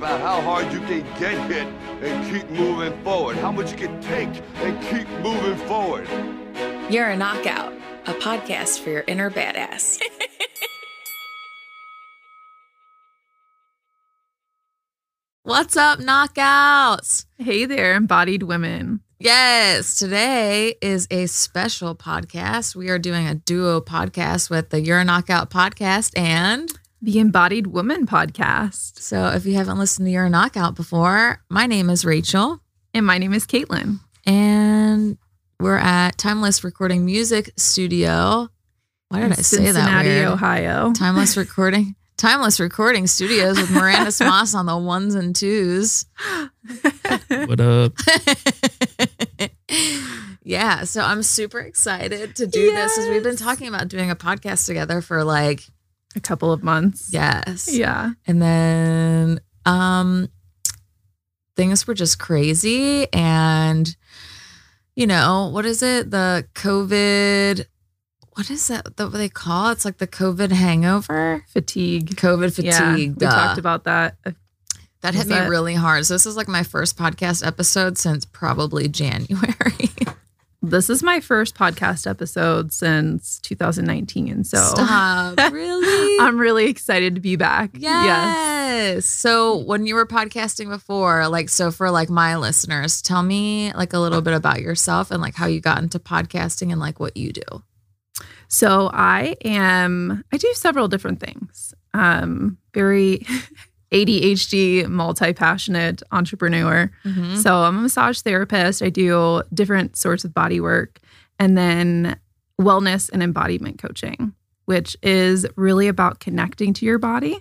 about how hard you can get hit and keep moving forward, how much you can take and keep moving forward. You're a Knockout, a podcast for your inner badass. What's up, knockouts? Hey there, embodied women. Yes, today is a special podcast. We are doing a duo podcast with the You're a Knockout podcast. And The Embodied Woman podcast. so, if you haven't listened to You're Knockout before, my name is Rachel, And my name is Caitlin. and we're at Timeless Recording Music Studio. Why did in I say that? Cincinnati, Ohio. Timeless Recording. Timeless Recording Studios with Miranda Smoss on the ones and twos. What up? yeah, so I'm super excited to do this because we've been talking about doing a podcast together for like A couple of months. yes. Yeah. And then um things were just crazy and you know, what is it? The COVID what is that that what they call? it? It's like the COVID hangover. Fatigue. COVID fatigue. Yeah. We duh. talked about that. That hit me that- really hard. So this is like my first podcast episode since probably January. This is my first podcast episode since 2019. So Stop. really? I'm really excited to be back. yes. So when you were podcasting before, like so for like my listeners, tell me like a little bit about yourself and like how you got into podcasting and like what you do. So I am, I do several different things. Um, very ADHD, multi passionate entrepreneur. Mm-hmm. So I'm a massage therapist. I do different sorts of body work and then wellness and embodiment coaching, which is really about connecting to your body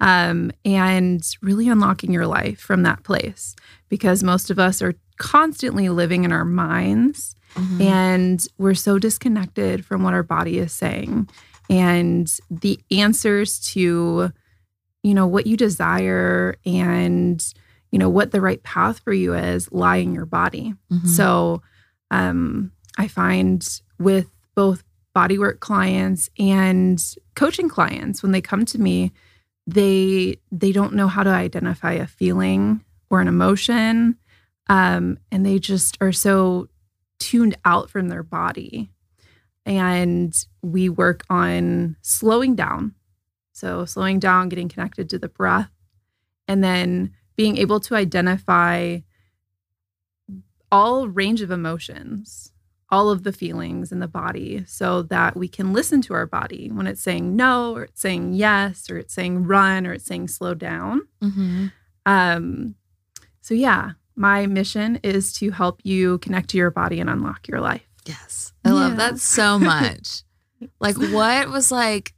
um, and really unlocking your life from that place. Because most of us are constantly living in our minds Mm-hmm. and we're so disconnected from what our body is saying and the answers to you know what you desire and you know what the right path for you is lie in your body Mhm. so um i find with both bodywork clients and coaching clients when they come to me they they don't know how to identify a feeling or an emotion um and they just are so tuned out from their body. And we work on slowing down. So, slowing down, getting connected to the breath, and then being able to identify all range of emotions, all of the feelings in the body, so that we can listen to our body when it's saying no, or it's saying yes, or it's saying run, or it's saying slow down. Mhm. Um, so yeah, my mission is to help you connect to your body and unlock your life. Yes. I love that so much. like what was like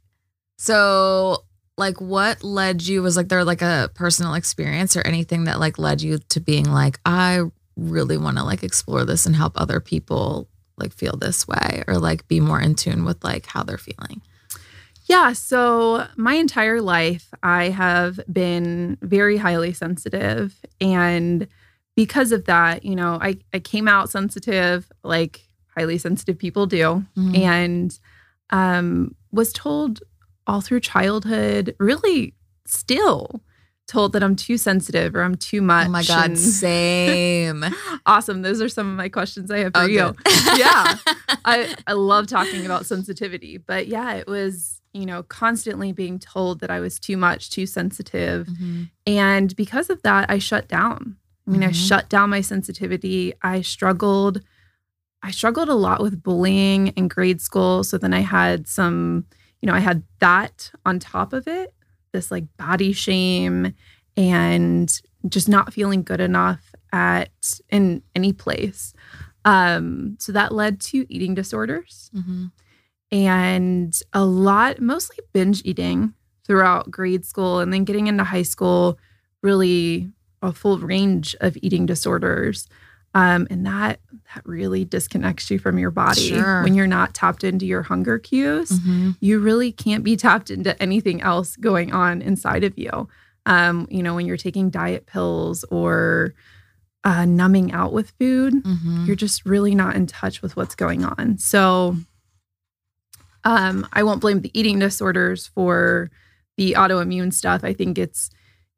so like what led you was like there like a personal experience or anything that like led you to being like I really want to like explore this and help other people like feel this way or like be more in tune with like how they're feeling. Yeah, so my entire life I have been very highly sensitive and because of that, you know, I I came out sensitive like highly sensitive people do Mhm. and um was told all through childhood really still told that I'm too sensitive or I'm too much. Oh my god, and- same. awesome. Those are some of my questions I have for Oh, you. yeah. I, I love talking about sensitivity, but yeah, it was, you know, constantly being told that I was too much, too sensitive. Mhm. And because of that, I shut down. I mean, I Mhm. shut down my sensitivity. I struggled. I struggled a lot with bullying in grade school. So then I had some, you know, I had that on top of it, this like body shame and just not feeling good enough at in any place. Um, so that led to eating disorders Mhm. and a lot, mostly binge eating throughout grade school and then getting into high school, really a full range of eating disorders. Um, and that that really disconnects you from your body Sure. when you're not tapped into your hunger cues. Mhm. You really can't be tapped into anything else going on inside of you. Um, you know, when you're taking diet pills or uh, numbing out with food, Mhm. you're just really not in touch with what's going on. So um, I won't blame the eating disorders for the autoimmune stuff. I think it's,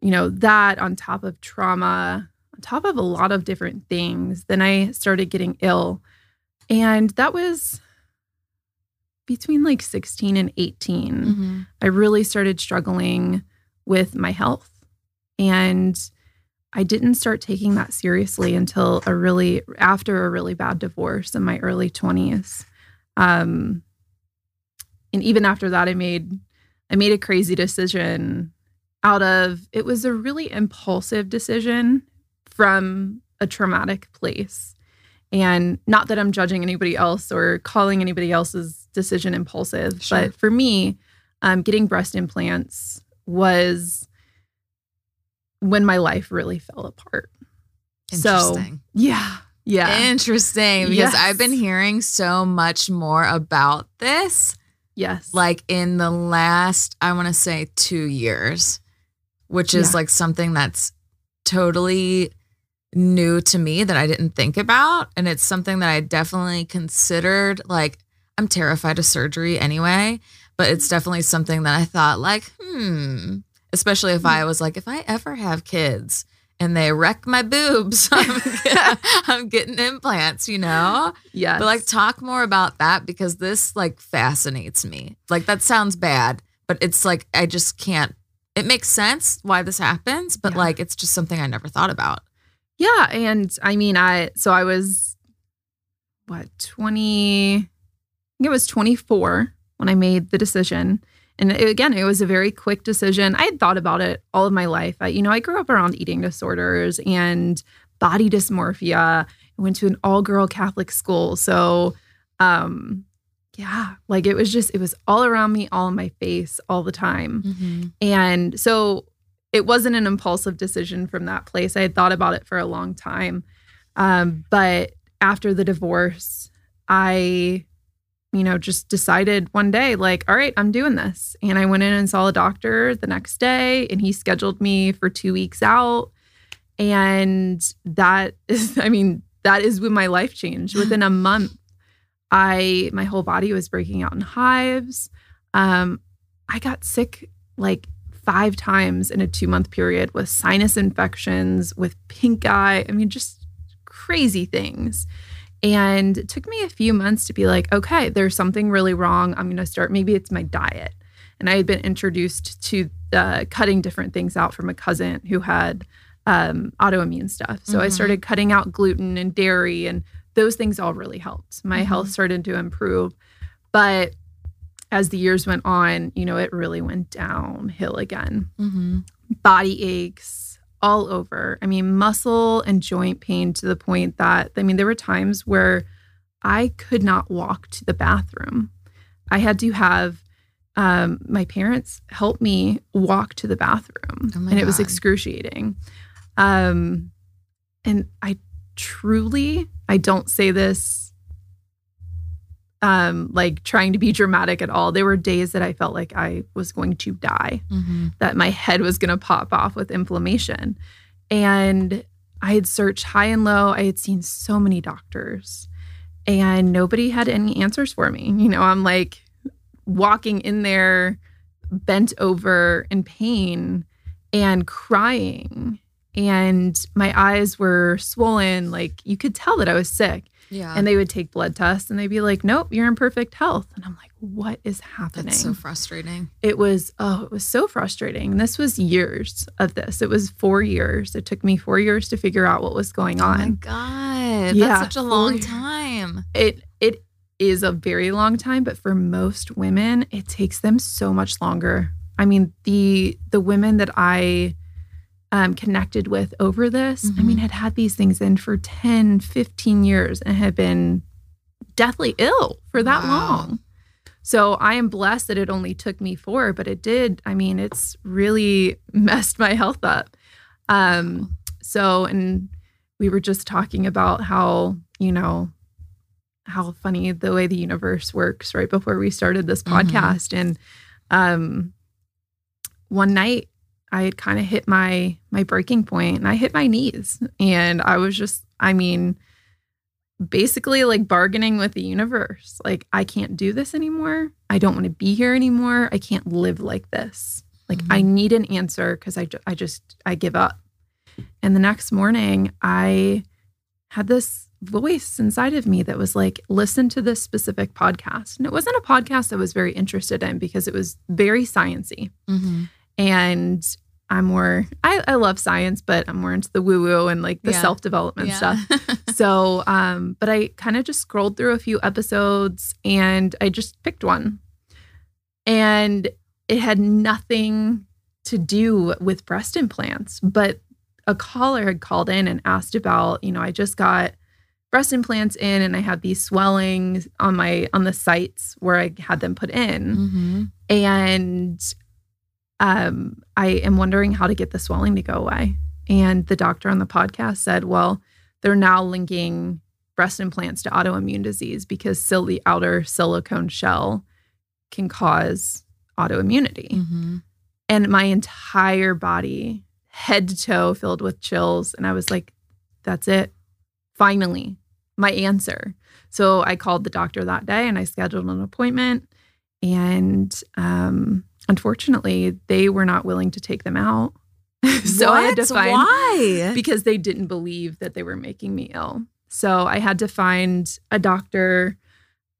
you know, that on top of trauma, top of a lot of different things, then I started getting ill. And that was between like 16 and 18. Mm-hmm. I really started struggling with my health. And I didn't start taking that seriously until a really after a really bad divorce in my early 20s. Um and even after that I made I made a crazy decision out of it was a really impulsive decision from a traumatic place. And not that I'm judging anybody else or calling anybody else's decision impulsive, Sure. but for me, um, getting breast implants was when my life really fell apart. So, Interesting. yeah, yeah, Interesting. Because Yes. I've been hearing so much more about this, yes, like in the last, I want to say two years, which is Yeah. like something that's totally new to me that I didn't think about. And it's something that I definitely considered. Like, I'm terrified of surgery anyway, but it's definitely something that I thought, like, hmm, especially if I was like, if I ever have kids and they wreck my boobs, I'm, I'm getting implants, you know? Yeah. But like, talk more about that because this like fascinates me. Like, that sounds bad, but it's like, I just can't. It makes sense why this happens, but Yeah. like, it's just something I never thought about. Yeah, and I mean, I so I was what twenty? I think it was twenty four when I made the decision. And it- again, it was a very quick decision. I had thought about it all of my life. I, you know, I grew up around eating disorders and body dysmorphia. I went to an all girl Catholic school, so um, yeah, like it was just it was all around me, all in my face, all the time. And so it wasn't an impulsive decision from that place. I had thought about it for a long time. Um, but after the divorce, I, you know, just decided one day, like, all right, I'm doing this. And I went in and saw a doctor the next day, and he scheduled me for two weeks out. And that is, I mean, that is when my life changed. Within a month, I, my whole body was breaking out in hives. Um, I got sick like five times in a two month period with sinus infections, with pink eye. I mean, just crazy things. And it took me a few months to be like, okay, there's something really wrong. I'm going to start, maybe it's my diet. And I had been introduced to uh, cutting different things out from a cousin who had um, autoimmune stuff. So I Mhm. started cutting out gluten and dairy, and those things all really helped. My Mhm. health started to improve. But as the years went on, you know, it really went downhill again. Mm-hmm. Body aches all over. I mean, muscle and joint pain to the point that, I mean, there were times where I could not walk to the bathroom. I had to have um, my parents help me walk to the bathroom, Oh and it was excruciating. Um, and I truly, I don't say this um, like trying to be dramatic at all. There were days that I felt like I was going to die Mm-hmm. that my head was going to pop off with inflammation. And I had searched high and low. I had seen so many doctors and nobody had any answers for me. You know, I'm like walking in there bent over in pain and crying. And my eyes were swollen. Like you could tell that I was sick. Yeah. And they would take blood tests and they'd be like, nope, you're in perfect health. And I'm like, what is happening? That's so frustrating. it was oh it was so frustrating this was years of this it was four years it took me four years to figure out what was going Oh my on god, Yeah, that's such a long time. it it is a very long time but for most women it takes them so much longer i mean the the women that i um, connected with over this i mean Mhm. had had these things in for 10 15 years and had been deathly ill for that Wow. long so i am blessed that it only took me four but it did i mean it's really messed my health up um so and we were just talking about how you know how funny the way the universe works right before we started this Mhm. podcast and um one night i had kind of hit my my breaking point and i hit my knees and i was just i mean basically like bargaining with the universe like i can't do this anymore i don't want to be here anymore i can't live like this Like I need an answer because I, I just, I give up. And the next morning, I had this voice inside of me that was like, listen to this specific podcast. And it wasn't a podcast I was very interested in because it was very sciency. Mhm. And I'm more, I, I love science, but I'm more into the woo woo and like the Yeah. self development Yeah. stuff. so, um, but I kind of just scrolled through a few episodes and I just picked one. And it had nothing to do with breast implants, but a caller had called in and asked about, you know, I just got breast implants in and I had these swellings on my on the sites where I had them put in Mhm. and um, I am wondering how to get the swelling to go away. And the doctor on the podcast said, well, they're now linking breast implants to autoimmune disease because sil- the outer silicone shell can cause autoimmunity. Mhm. And my entire body, head to toe, filled with chills. And I was like, that's it. Finally, my answer. So I called the doctor that day and I scheduled an appointment. And um, unfortunately, they were not willing to take them out. so I had to What? find Why? because they didn't believe that they were making me ill. So I had to find a doctor.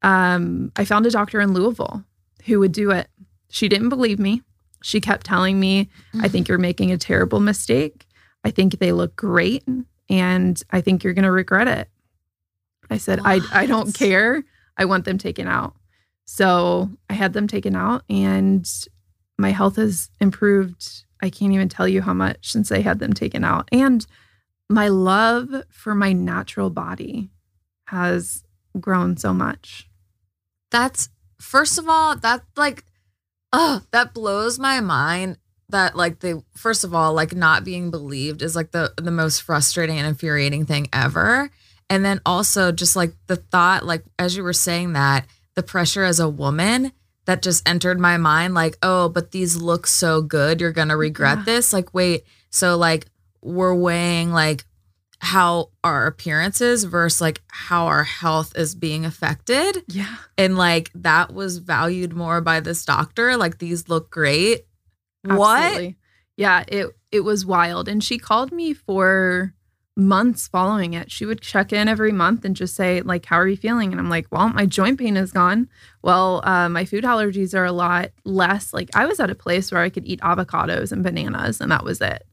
Um, I found a doctor in Louisville who would do it. She didn't believe me. She kept telling me, I think you're making a terrible mistake. I think they look great and I think you're going to regret it. I said, I, I don't care. I want them taken out. So I had them taken out and my health has improved. I can't even tell you how much since I had them taken out. And my love for my natural body has grown so much. That's first of all, that like, oh, that blows my mind. That like the first of all, like not being believed is like the the most frustrating and infuriating thing ever. And then also just like the thought, like as you were saying that, the pressure as a woman that just entered my mind, like, oh, but these look so good, you're gonna mm-hmm. regret Yeah. this. Like, wait, so like we're weighing like how our appearances versus like how our health is being affected Yeah. and like that was valued more by this doctor like these look great what Yeah, it it was wild. And she called me for months following it. She would check in every month and just say, like, how are you feeling? And I'm like, well, my joint pain is gone. Well, uh, my food allergies are a lot less. Like I was at a place where I could eat avocados and bananas, and that was it.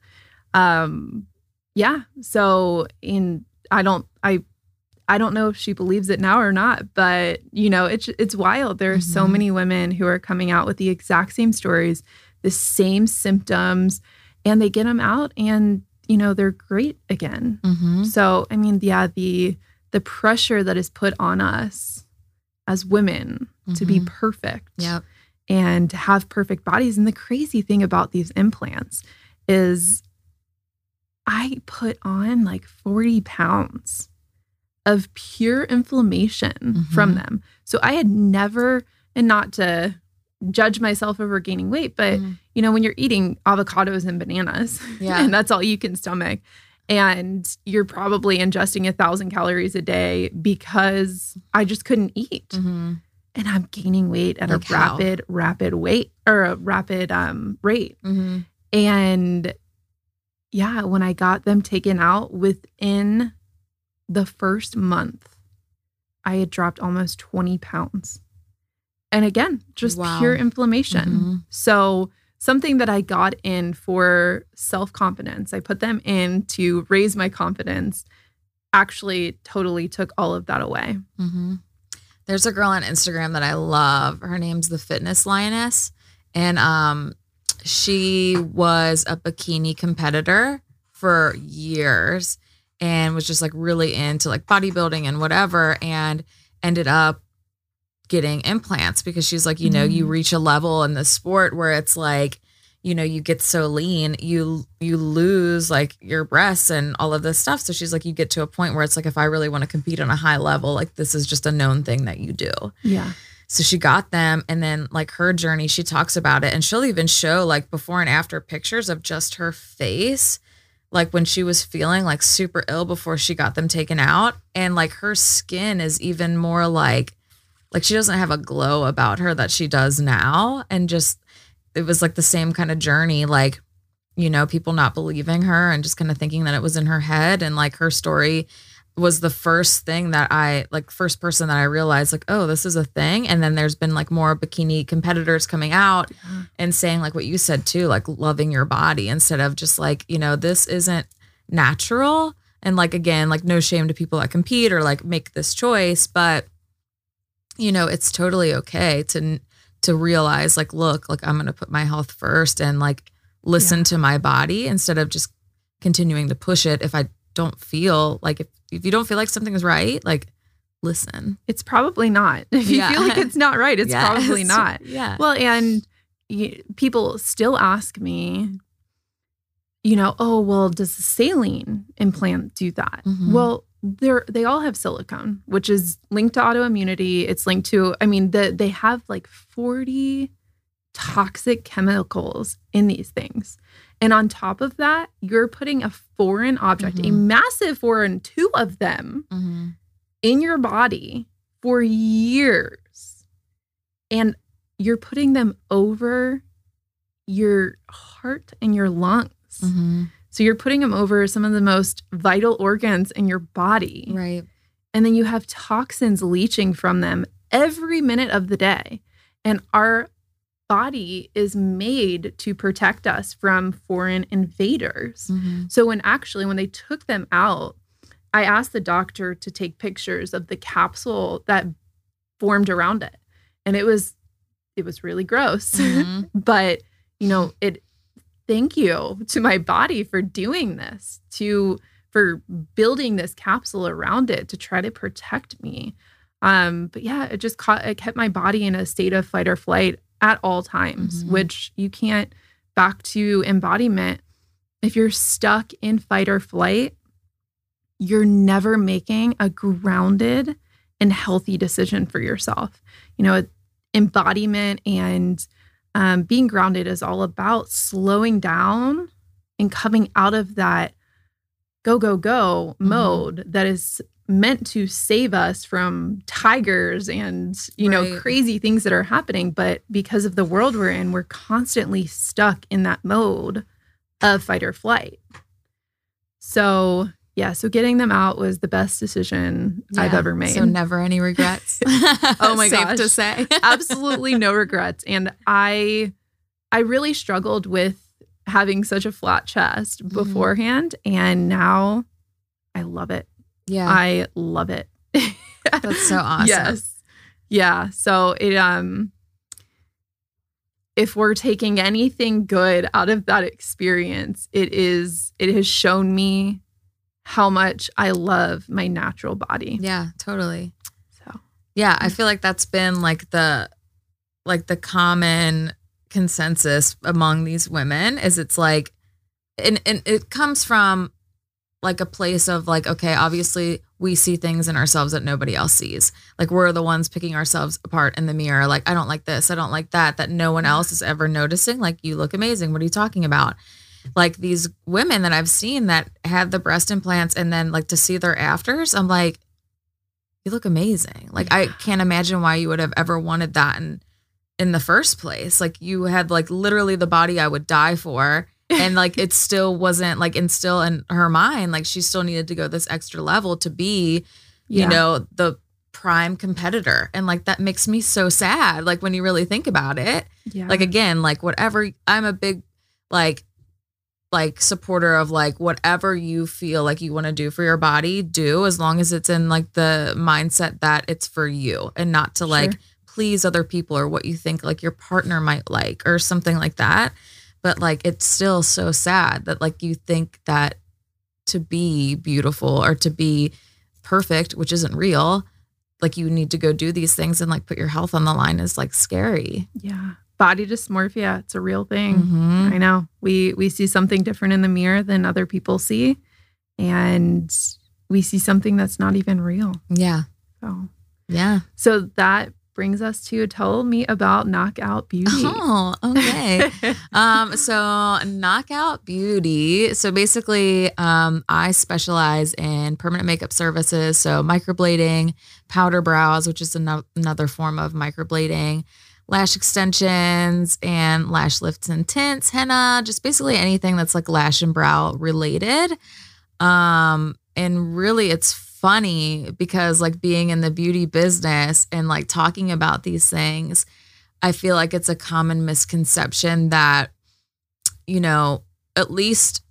Um, yeah. So in I don't I I don't know if she believes it now or not, but you know, it's it's wild. There are so Mhm. many women who are coming out with the exact same stories, the same symptoms, and they get them out and you know, they're great again. mm-hmm. So, I mean, yeah, the the pressure that is put on us as women to be Mhm. perfect yep and to have perfect bodies. And the crazy thing about these implants is I put on like 40 pounds of pure inflammation from Mhm. them. So I had never, and not to judge myself over gaining weight, but Mhm. You know, when you're eating avocados and bananas, Yeah. and that's all you can stomach, and you're probably ingesting a thousand calories a day because I just couldn't eat mm-hmm. and I'm gaining weight at Like a how? rapid, rapid weight or a rapid um, rate. Mm-hmm. And yeah, when I got them taken out within the first month, I had dropped almost 20 pounds. And again, just Wow. pure inflammation. Mhm. So, something that I got in for self confidence, I put them in to raise my confidence, actually totally took all of that away. Mm-hmm. There's a girl on Instagram that I love. Her name's the Fitness Lioness, and um, she was a bikini competitor for years, and was just like really into like bodybuilding and whatever, and ended up getting implants because she's like, you know, you Mm. reach a level in the sport where it's like, you know, you get so lean, you you lose like your breasts and all of this stuff. So she's like, you get to a point where it's like, if I really want to compete on a high level, like this is just a known thing that you do. Yeah. So she got them and then like her journey, she talks about it and she'll even show like before and after pictures of just her face, like when she was feeling like super ill before she got them taken out. And like her skin is even more like, like she doesn't have a glow about her that she does now. And just, it was like the same kind of journey, like, you know, people not believing her and just kind of thinking that it was in her head. And like her story was the first thing that I like first person that I realized like oh this is a thing and then there's been like more bikini competitors coming out and saying like what you said too like loving your body instead of just like you know this isn't natural and like again like no shame to people that compete or like make this choice but you know it's totally okay to to realize like look like I'm going to put my health first and like listen Yeah. to my body instead of just continuing to push it if I don't feel like if, if you don't feel like something is right, like listen. It's probably not. If you Yeah. feel like it's not right, it's probably not. Yeah. Well, and y- people still ask me, you know, oh, well, does the saline implant do that? Mhm. Well, they're they all have silicone, which is linked to autoimmunity. It's linked to, I mean, the they have like 40 toxic chemicals in these things. And on top of that, you're putting a foreign object, a Mhm. massive foreign, two of them mm-hmm. in your body for years and you're putting them over your heart and your lungs. Mm-hmm. So you're putting them over some of the most vital organs in your body. Right. And then you have toxins leaching from them every minute of the day. And our body is made to protect us from foreign invaders. Mm-hmm. So when actually when they took them out, I asked the doctor to take pictures of the capsule that formed around it. And it was it was really gross. Mhm. but, you know, it thank you to my body for doing this, to for building this capsule around it to try to protect me. Um, but yeah, it just caught it kept my body in a state of fight or flight at all times, Mhm. which you can't back to embodiment. If you're stuck in fight or flight, you're never making a grounded and healthy decision for yourself. You know, embodiment and um, being grounded is all about slowing down and coming out of that go, go, go Mhm. mode that is meant to save us from tigers and, you know, crazy things that are happening. But because of the world we're in, we're constantly stuck in that mode of fight or flight. So, yeah, so getting them out was the best decision I've ever made. So never any regrets. Oh my Safe gosh. to say. absolutely no regrets and i i really struggled with having such a flat chest Mhm. beforehand and now i love it Yeah. i love it That's so awesome. yes yeah so it um if we're taking anything good out of that experience it is it has shown me how much i love my natural body. Yeah, totally. so. Yeah, I feel like that's been like the like the common consensus among these women is it's like and, and it comes from like a place of like okay obviously we see things in ourselves that nobody else sees. Like we're the ones picking ourselves apart in the mirror. Like i don't like this i don't like that that no one mm-hmm. else is ever noticing. Like you look amazing. What are you talking about like these women that i've seen that had the breast implants and then like to see their afters i'm like you look amazing. Like i can't imagine why you would have ever wanted that in in the first place. Like you had like literally the body i would die for and like it still wasn't like and still in her mind like she still needed to go this extra level to be you Yeah. know the prime competitor. And like that makes me so sad like when you really think about it. Yeah. like again like whatever i'm a big like like supporter of like whatever you feel like you want to do for your body do as long as it's in like the mindset that it's for you and not to like Sure. please other people or what you think like your partner might like or something like that but like it's still so sad that like you think that to be beautiful or to be perfect which isn't real like you need to go do these things and like put your health on the line is like scary Yeah. Body dysmorphia, it's a real thing. Mhm. I know. We we see something different in the mirror than other people see and we see something that's not even real. yeah So yeah so that brings us to tell me about knockout beauty. oh okay um so knockout beauty so basically um i specialize in permanent makeup services so microblading powder brows which is ano- another form of microblading lash extensions and lash lifts and tints, henna, just basically anything that's like lash and brow related. Um, and really it's funny because like being in the beauty business and like talking about these things, I feel like it's a common misconception that, you know, at least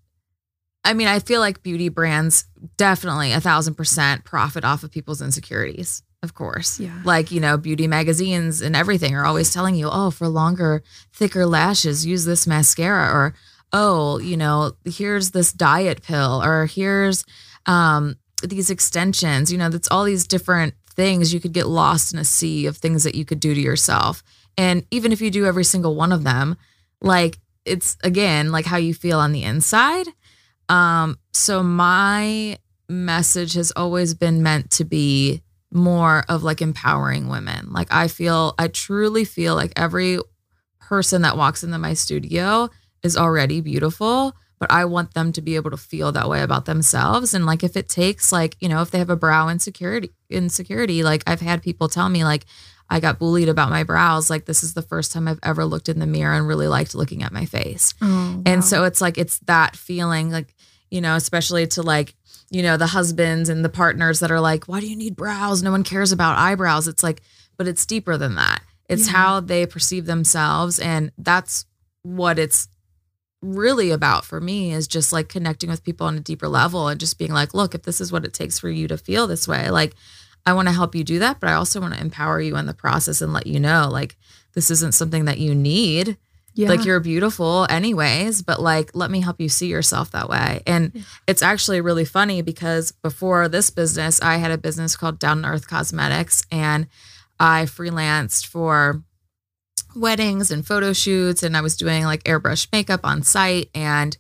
I mean, I feel like beauty brands definitely a thousand percent profit off of people's insecurities, of course. Yeah. Like, you know, beauty magazines and everything are always telling you, oh, for longer, thicker lashes, use this mascara, or oh, you know, here's this diet pill, or here's um, these extensions. You know, that's all these different things. You could get lost in a sea of things that you could do to yourself. And even if you do every single one of them, like it's again like how you feel on the inside. Um, so my message has always been meant to be more of like empowering women. Like I feel I truly feel like every person that walks into my studio is already beautiful, but I want them to be able to feel that way about themselves and like if it takes like, you know, if they have a brow insecurity insecurity, like I've had people tell me like I got bullied about my brows. Like, this is the first time I've ever looked in the mirror and really liked looking at my face. Oh, And so it's like, it's that feeling, like, you know, especially to like, you know, the husbands and the partners that are like, why do you need brows? No one cares about eyebrows. It's like, but it's deeper than that. It's Yeah. how they perceive themselves. And that's what it's really about for me is just like connecting with people on a deeper level and just being like, look, if this is what it takes for you to feel this way, like, I want to help you do that, but I also want to empower you in the process and let you know, like, this isn't something that you need yeah. like you're beautiful anyways but like let me help you see yourself that way and it's actually really funny because before this business i had a business called down to earth cosmetics and i freelanced for weddings and photo shoots and i was doing like airbrush makeup on site and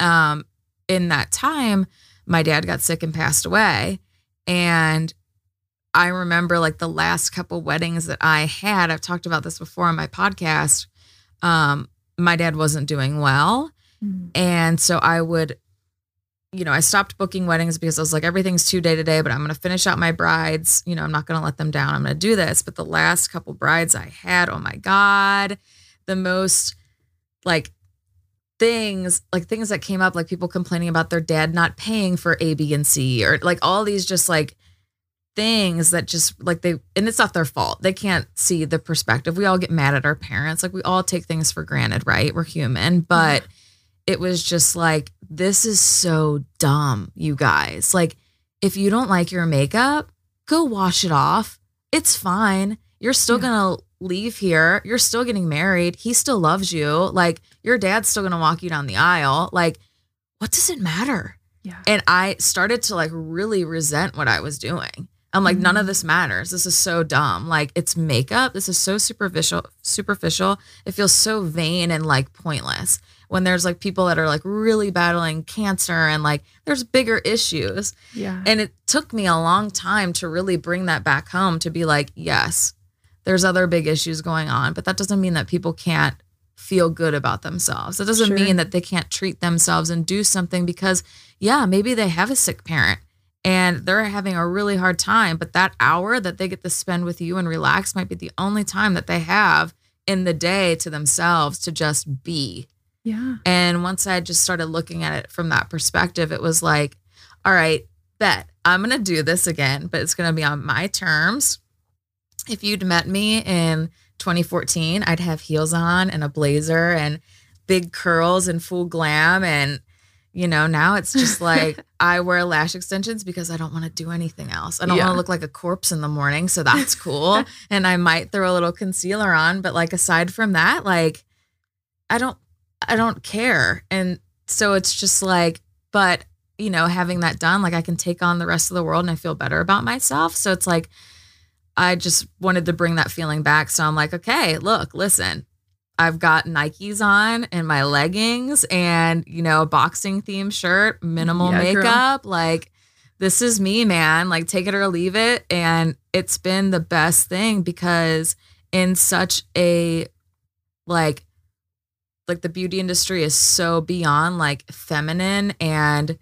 um in that time my dad got sick and passed away and I remember like the last couple weddings that I had, I've talked about this before on my podcast. Um, my dad wasn't doing well. Mm. And so I would, you know, I stopped booking weddings because I was like, everything's too day to day, but I'm going to finish out my brides. You know, I'm not going to let them down. I'm going to do this. But the last couple brides I had, oh my God, the most like things, like things that came up, like people complaining about their dad not paying for A, B, and C, or like all these just like things that just like they, and it's not their fault. They can't see the perspective. We all get mad at our parents. Like we all take things for granted, right? We're human. But it was just like, this is so dumb, you guys. Like, if you don't like your makeup, go wash it off. It's fine. You're still Yeah. gonna leave here. You're still getting married. He still loves you. Like, your dad's still gonna walk you down the aisle. Like, what does it matter? Yeah. And I started to like really resent what I was doing. I'm like, none of Mhm. this matters. This is so dumb. Like, it's makeup. This is so superficial. Superficial. It feels so vain and like pointless when there's like people that are like really battling cancer and like there's bigger issues. Yeah. And it took me a long time to really bring that back home to be like, yes, there's other big issues going on, but that doesn't mean that people can't feel good about themselves. It doesn't Sure. mean that they can't treat themselves and do something because, yeah, maybe they have a sick parent and they're having a really hard time, but that hour that they get to spend with you and relax might be the only time that they have in the day to themselves to just be. yeah. And once I just started looking at it from that perspective, it was like, all right, bet I'm going to do this again, but it's going to be on my terms. If you'd met me in 2014, I'd have heels on and a blazer and big curls and full glam. And, you know, now it's just like I wear lash extensions because I don't want to do anything else. I don't Yeah. want to look like a corpse in the morning. So that's cool. and I might throw a little concealer on. But like, aside from that, like, I don't I don't care. And so it's just like, but you know, having that done, like I can take on the rest of the world and I feel better about myself. So it's like I just wanted to bring that feeling back. So I'm like, okay, look, listen, I've got Nikes on and my leggings and, you know, a boxing theme shirt, minimal Yeah, girl. makeup. Like, this is me, man. Like, take it or leave it. And it's been the best thing because in such a, like, like the beauty industry is so beyond like feminine and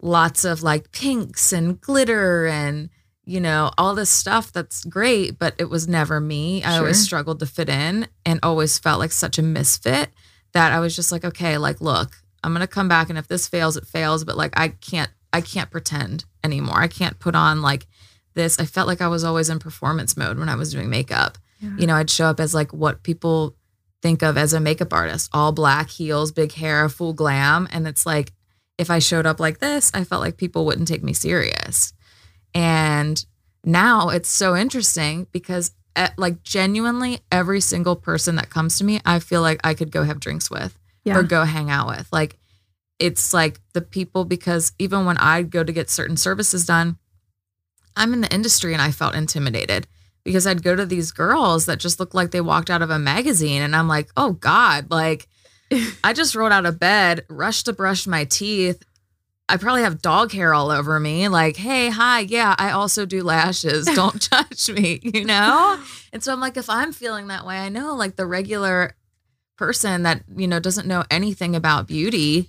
lots of like pinks and glitter and you know, all this stuff that's great, but it was never me. I always struggled to fit in and always felt like such a misfit that I was just like, okay, like, look, I'm going to come back and if this fails, it fails, but like, I can't, I can't pretend anymore. I can't put on like this. I felt like I was always in performance mode when I was doing makeup. Yeah. You know, I'd show up as like what people think of as a makeup artist all black heels, big hair, full glam. And it's like, if I showed up like this, I felt like people wouldn't take me serious. And now it's so interesting because, eh, like, genuinely, every single person that comes to me, I feel like I could go have drinks with yeah. or go hang out with. Like, it's like the people because even when I go to get certain services done, I'm in the industry and I felt intimidated because I'd go to these girls that just looked like they walked out of a magazine. And I'm like, oh God, like I just rolled out of bed, rushed to brush my teeth. I probably have dog hair all over me. Like, hey, hi, yeah, I also do lashes. Don't judge me, you know? And so I'm like, if I'm feeling that way, I know like the regular person that, you know, doesn't know anything about beauty,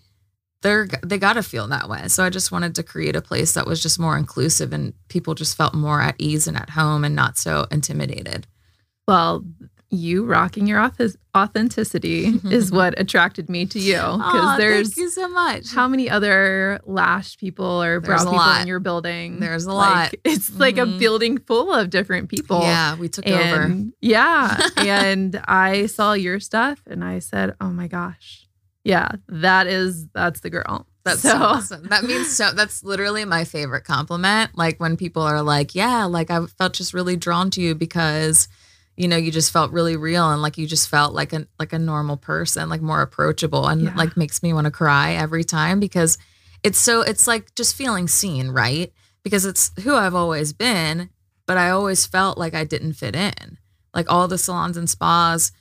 they're they got to feel that way. So I just wanted to create a place that was just more inclusive and people just felt more at ease and at home and not so intimidated. Well, you rocking your auth- authenticity is what attracted me to you because Aw, there's thank you so much. how many other lash people or brow people lot. in your building? There's a Like, lot. It's like a Mhm. building full of different people. yeah, we took over. Yeah. and I saw your stuff and I said, oh my gosh. Yeah, that is, that's the girl. That's so awesome. That means so. That's literally my favorite compliment. Like when people are like, "Yeah, like I felt just really drawn to you because, you know, you just felt really real and like you just felt like a like a normal person, like more approachable, and Yeah. like makes me want to cry every time because it's so it's like just feeling seen, right? Because it's who I've always been, but I always felt like I didn't fit in. Like all the salons and spas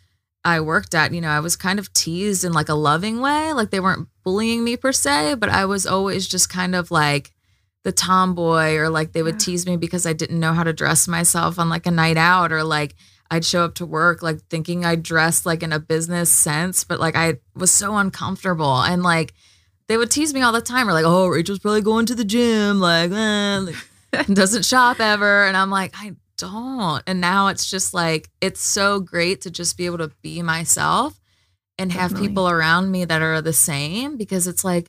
I worked at, you know, I was kind of teased in like a loving way. Like they weren't bullying me per se, but I was always just kind of like the tomboy, or like they would Yeah. tease me because I didn't know how to dress myself on like a night out, or like I'd show up to work like thinking I dressed like in a business sense, but like I was so uncomfortable. And like they would tease me all the time, or like, oh, Rachel's probably going to the gym, like, eh, like doesn't shop ever. And I'm like, I don't. And now it's just like, it's so great to just be able to be myself and have Definitely. people around me that are the same because it's like,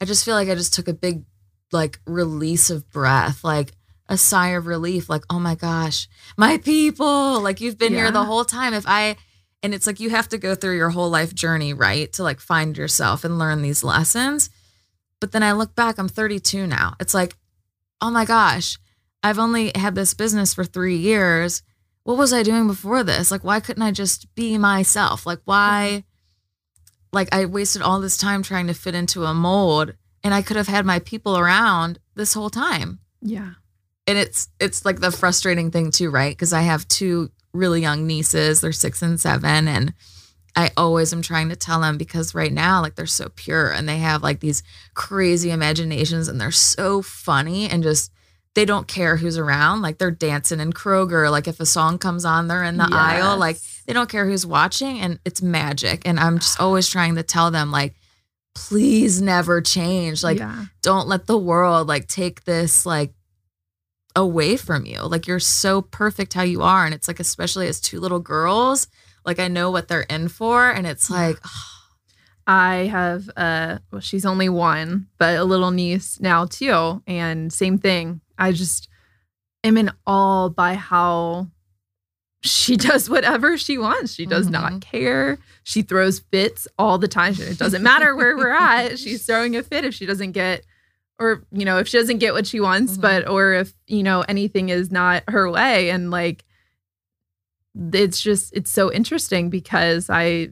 I just feel like I just took a big, like, release of breath, like a sigh of relief, like, oh my gosh, my people, like, you've been here the whole time. If I, and it's like you have to go through your whole life journey, right? To like find yourself and learn these lessons. But then I look back, I'm 32 now. It's like, oh my gosh, I've only had this business for three years. What was I doing before this? Like, why couldn't I just be myself? Like, why? Mm-hmm. Like, I wasted all this time trying to fit into a mold and I could have had my people around this whole time. Yeah. And it's, it's like the frustrating thing too, right? Because I have two really young nieces, they're six and seven. And I always am trying to tell them because right now, like, they're so pure and they have like these crazy imaginations and they're so funny and just, they don't care who's around. Like they're dancing in Kroger. Like if a song comes on, they're in the aisle. Like they don't care who's watching and it's magic. And I'm just always trying to tell them, like, please never change. Like, yeah. don't let the world like take this like away from you. Like you're so perfect how you are. And it's like, especially as two little girls, like I know what they're in for. And it's like, I have uh well she's only one, but a little niece now too. And same thing. I just am in awe by how she does whatever she wants. She does Mhm. not care. She throws fits all the time. It doesn't matter where we're at. She's throwing a fit if she doesn't get or you know, if she doesn't get what she wants, Mhm. but or if, you know, anything is not her way and like it's just it's so interesting because I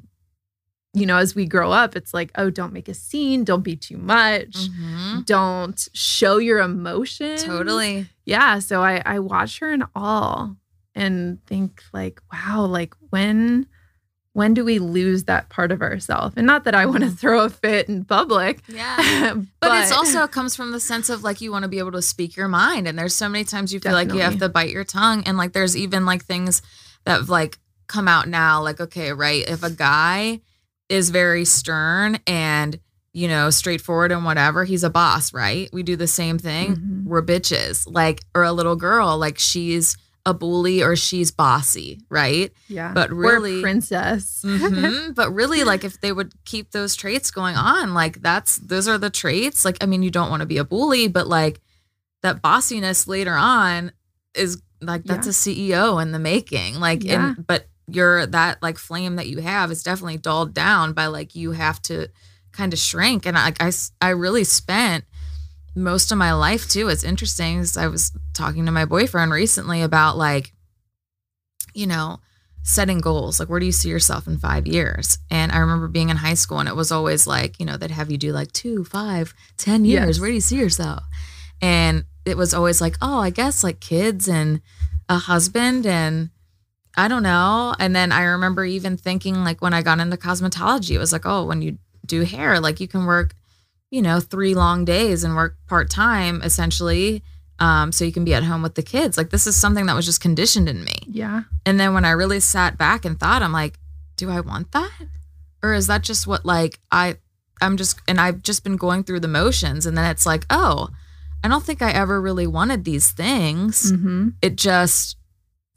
you know, as we grow up, it's like, oh, don't make a scene, don't be too much, mhm, don't show your emotion totally. Yeah. So I I watch her in awe and think like, wow, like when when do we lose that part of ourselves? And not that I want to throw a fit in public. Yeah. But, it's also comes from the sense of like you want to be able to speak your mind. And there's so many times you feel like you have to bite your tongue. And like there's even like things that have like come out now, like, okay, right, if a guy is very stern and you know, straightforward and whatever. He's a boss, right? We do the same thing. Mhm. We're bitches, like, or a little girl, like she's a bully or she's bossy, right? Yeah. But really- princess. Mhm. but really, like, if they would keep those traits going on, like, that's those are the traits. Like, I mean, you don't want to be a bully, but like that bossiness later on is like that's Yeah. a CEO in the making. Like, Yeah. and but you're that like flame that you have is definitely dulled down by like you have to kind of shrink. And like I really spent most of my life too. It's interesting. I was talking to my boyfriend recently about like, you know, setting goals. Like, where do you see yourself in five years? And I remember being in high school and it was always like, you know, they'd have you do like two, five, ten years. Yes. Where do you see yourself? And it was always like, oh, I guess like kids and a husband and I don't know. And then I remember even thinking like when I got into cosmetology, it was like, oh, when you do hair, like you can work, you know, three long days and work part time essentially. Um, so you can be at home with the kids. Like this is something that was just conditioned in me. Yeah. And then when I really sat back and thought, I'm like, do I want that? Or is that just what like I I'm just and I've just been going through the motions and then it's like, oh, I don't think I ever really wanted these things. Mm-hmm. It just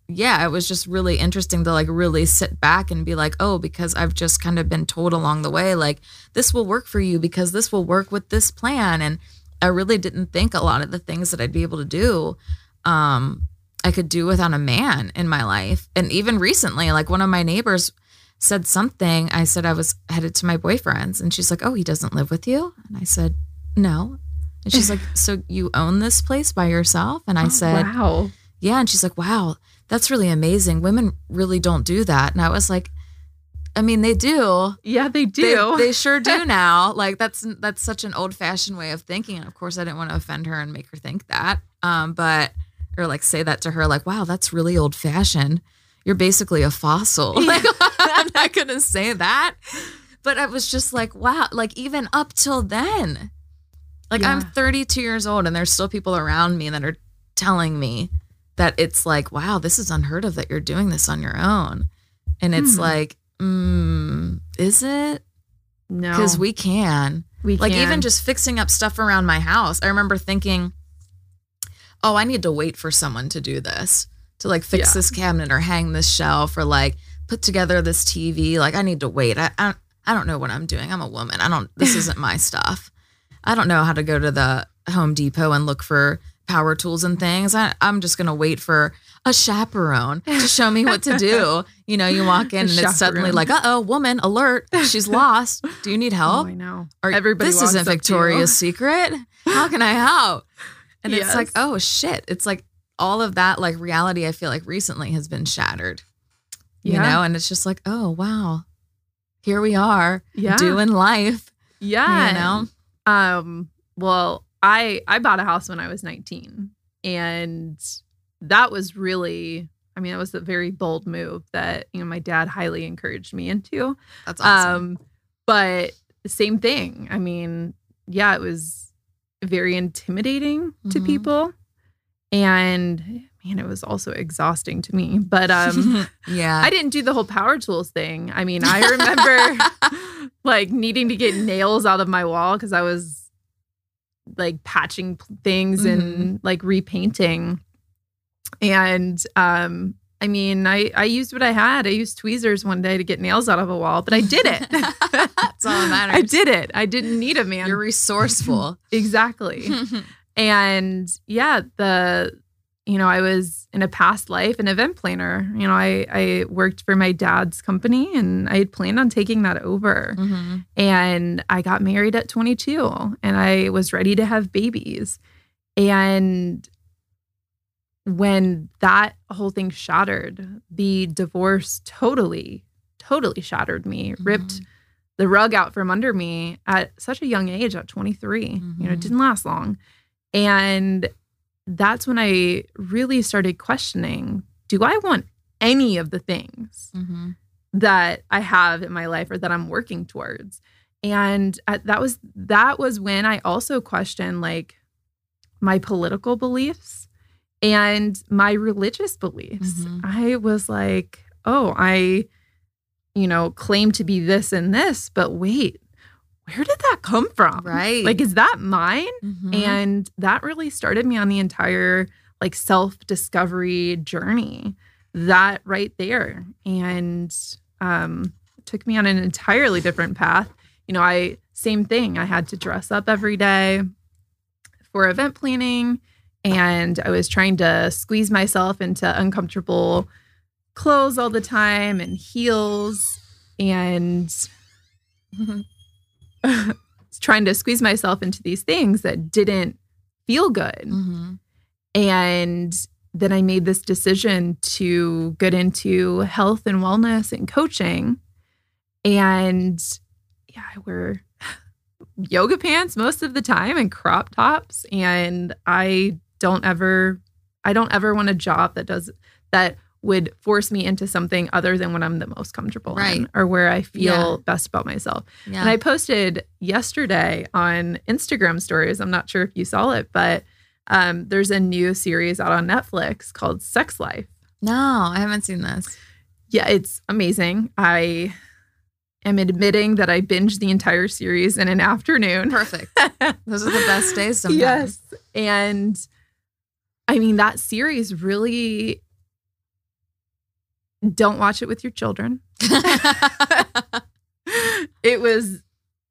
yeah, it was just really interesting to like really sit back and be like, oh, because I've just kind of been told along the way, like, this will work for you because this will work with this plan. And I really didn't think a lot of the things that I'd be able to do, um, I could do without a man in my life. And even recently, like one of my neighbors said something. I said I was headed to my boyfriend's, and she's like, oh, he doesn't live with you? And I said, no. And she's like, so you own this place by yourself? And I said, wow. yeah. And she's like, wow, that's really amazing. Women really don't do that. And I was like, I mean, they do. Yeah, they They, do. they sure do now. Like that's that's such an old fashioned way of thinking. And of course, I didn't want to offend her and make her think that. Um, but or like say that to her, like, wow, that's really old fashioned. You're basically a fossil. Like, I'm not gonna say that. But I was just like, wow, like even up till then. Like I'm 32 years old and there's still people around me that are telling me that it's like, wow, this is unheard of that you're doing this on your own. And it's Hmm. like, mm, is it? no. Because we can. we Like even just fixing up stuff around my house. I remember thinking, oh, I need to wait for someone to do this, to like fix Yeah. this cabinet or hang this shelf or like put together this TV. Like I need to wait. I, I, I don't know what I'm doing. I'm a woman. I don't, this isn't my stuff. I don't know how to go to the Home Depot and look for power tools and things. I, I'm just going to wait for a chaperone to show me what to do. You know, you walk in and it's suddenly like, uh oh, woman, alert. She's lost. Do you need Oh, help? I know. Or Everybody this isn't up to you. Victoria's Secret. How can I help? And it's like, oh shit. It's like all of that like reality I feel like recently has been shattered. You know, and it's just like, oh wow. Here we are Yeah. doing life. Yeah. You know? Um, well, I I bought a house when I was 19 and that was really I mean, that was a very bold move that, you know, my dad highly encouraged me into. That's awesome. Um, but same thing. I mean, yeah, it was very intimidating to Mhm. people. And man, it was also exhausting to me. But um yeah. I didn't do the whole power tools thing. I mean, I remember like needing to get nails out of my wall because I was like patching things and like repainting. And um, I mean, I I used what I had. I used tweezers one day to get nails out of a wall, but I did it. That's all that matters. I did it. I didn't need a man. You're resourceful. exactly. And yeah, the you know, I was in a past life an event planner. You know, I I worked for my dad's company and I had planned on taking that over. Mhm. And I got married at 22 and I was ready to have babies. And when that whole thing shattered, the divorce totally, totally shattered me, ripped Mhm. the rug out from under me at such a young age, at 23. You know, it Mhm. didn't last long. And that's when I really started questioning do I want any of the things Mhm. that I have in my life or that I'm working towards? And at, that was that was when I also questioned like my political beliefs and my religious beliefs. Mhm. I was like, "Oh, I you know, claim to be this and this, but wait, where did that come from? Right. Like, is that mine? Mhm. And that really started me on the entire like self discovery journey. That right there. And um, took me on an entirely different path. You know, I, same thing. I had to dress up every day for event planning. And I was trying to squeeze myself into uncomfortable clothes all the time and heels. And trying to squeeze myself into these things that didn't feel good. Mhm. And then I made this decision to get into health and wellness and coaching. And yeah, I wear yoga pants most of the time and crop tops. And I don't ever, I don't ever want a job that does that would force me into something other than what I'm the most comfortable Right. in or where I feel Yeah. best about myself. Yeah. And I posted yesterday on Instagram stories. I'm not sure if you saw it, but um, there's a new series out on Netflix called Sex Life. no, I haven't seen this. Yeah, it's amazing. I am admitting that I binged the entire series in an afternoon. Perfect. Those are the best days sometimes. Yes. And I mean, that series really don't watch it with your children. it was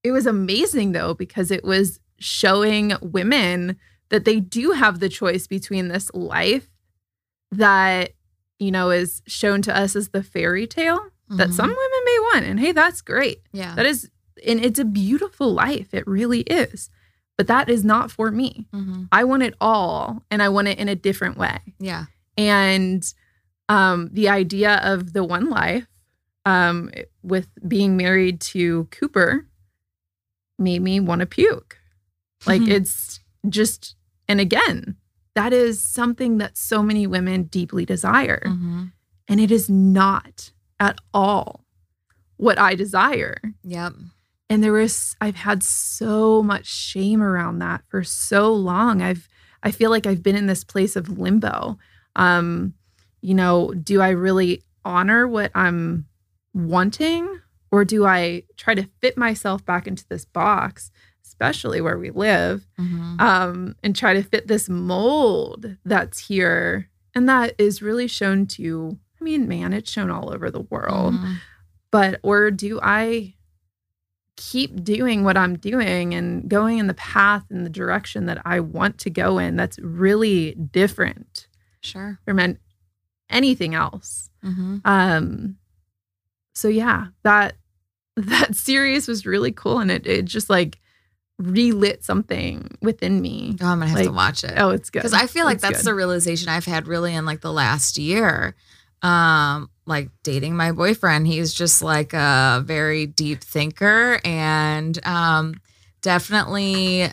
it was amazing though because it was showing women that they do have the choice between this life that you know is shown to us as the fairy tale that Mhm. some women may want and hey that's great Yeah. that is and it's a beautiful life it really is but that is not for me Mhm. i want it all and i want it in a different way Yeah. and um, the idea of the one life um, with being married to Cooper made me want to puke. Like Mhm. it's just, and again, that is something that so many women deeply desire. Mhm. And it is not at all what I desire. Yep. And there was, I've had so much shame around that for so long. I've, I feel like I've been in this place of limbo. Um, you know, do I really honor what I'm wanting or do I try to fit myself back into this box, especially where we live, Mhm. um, and try to fit this mold that's here? And that is really shown to, I mean, man, it's shown all over the world Mhm. but or do I keep doing what I'm doing and going in the path and the direction that I want to go in that's really different Sure. from anything else. Mhm. Um so yeah, that that series was really cool and it it just like relit something within me. Oh, I'm gonna have to watch it. Oh, it's good. because I feel like It's that's good. the realization I've had really in like the last year. Um, like dating my boyfriend, he's just like a very deep thinker and um, definitely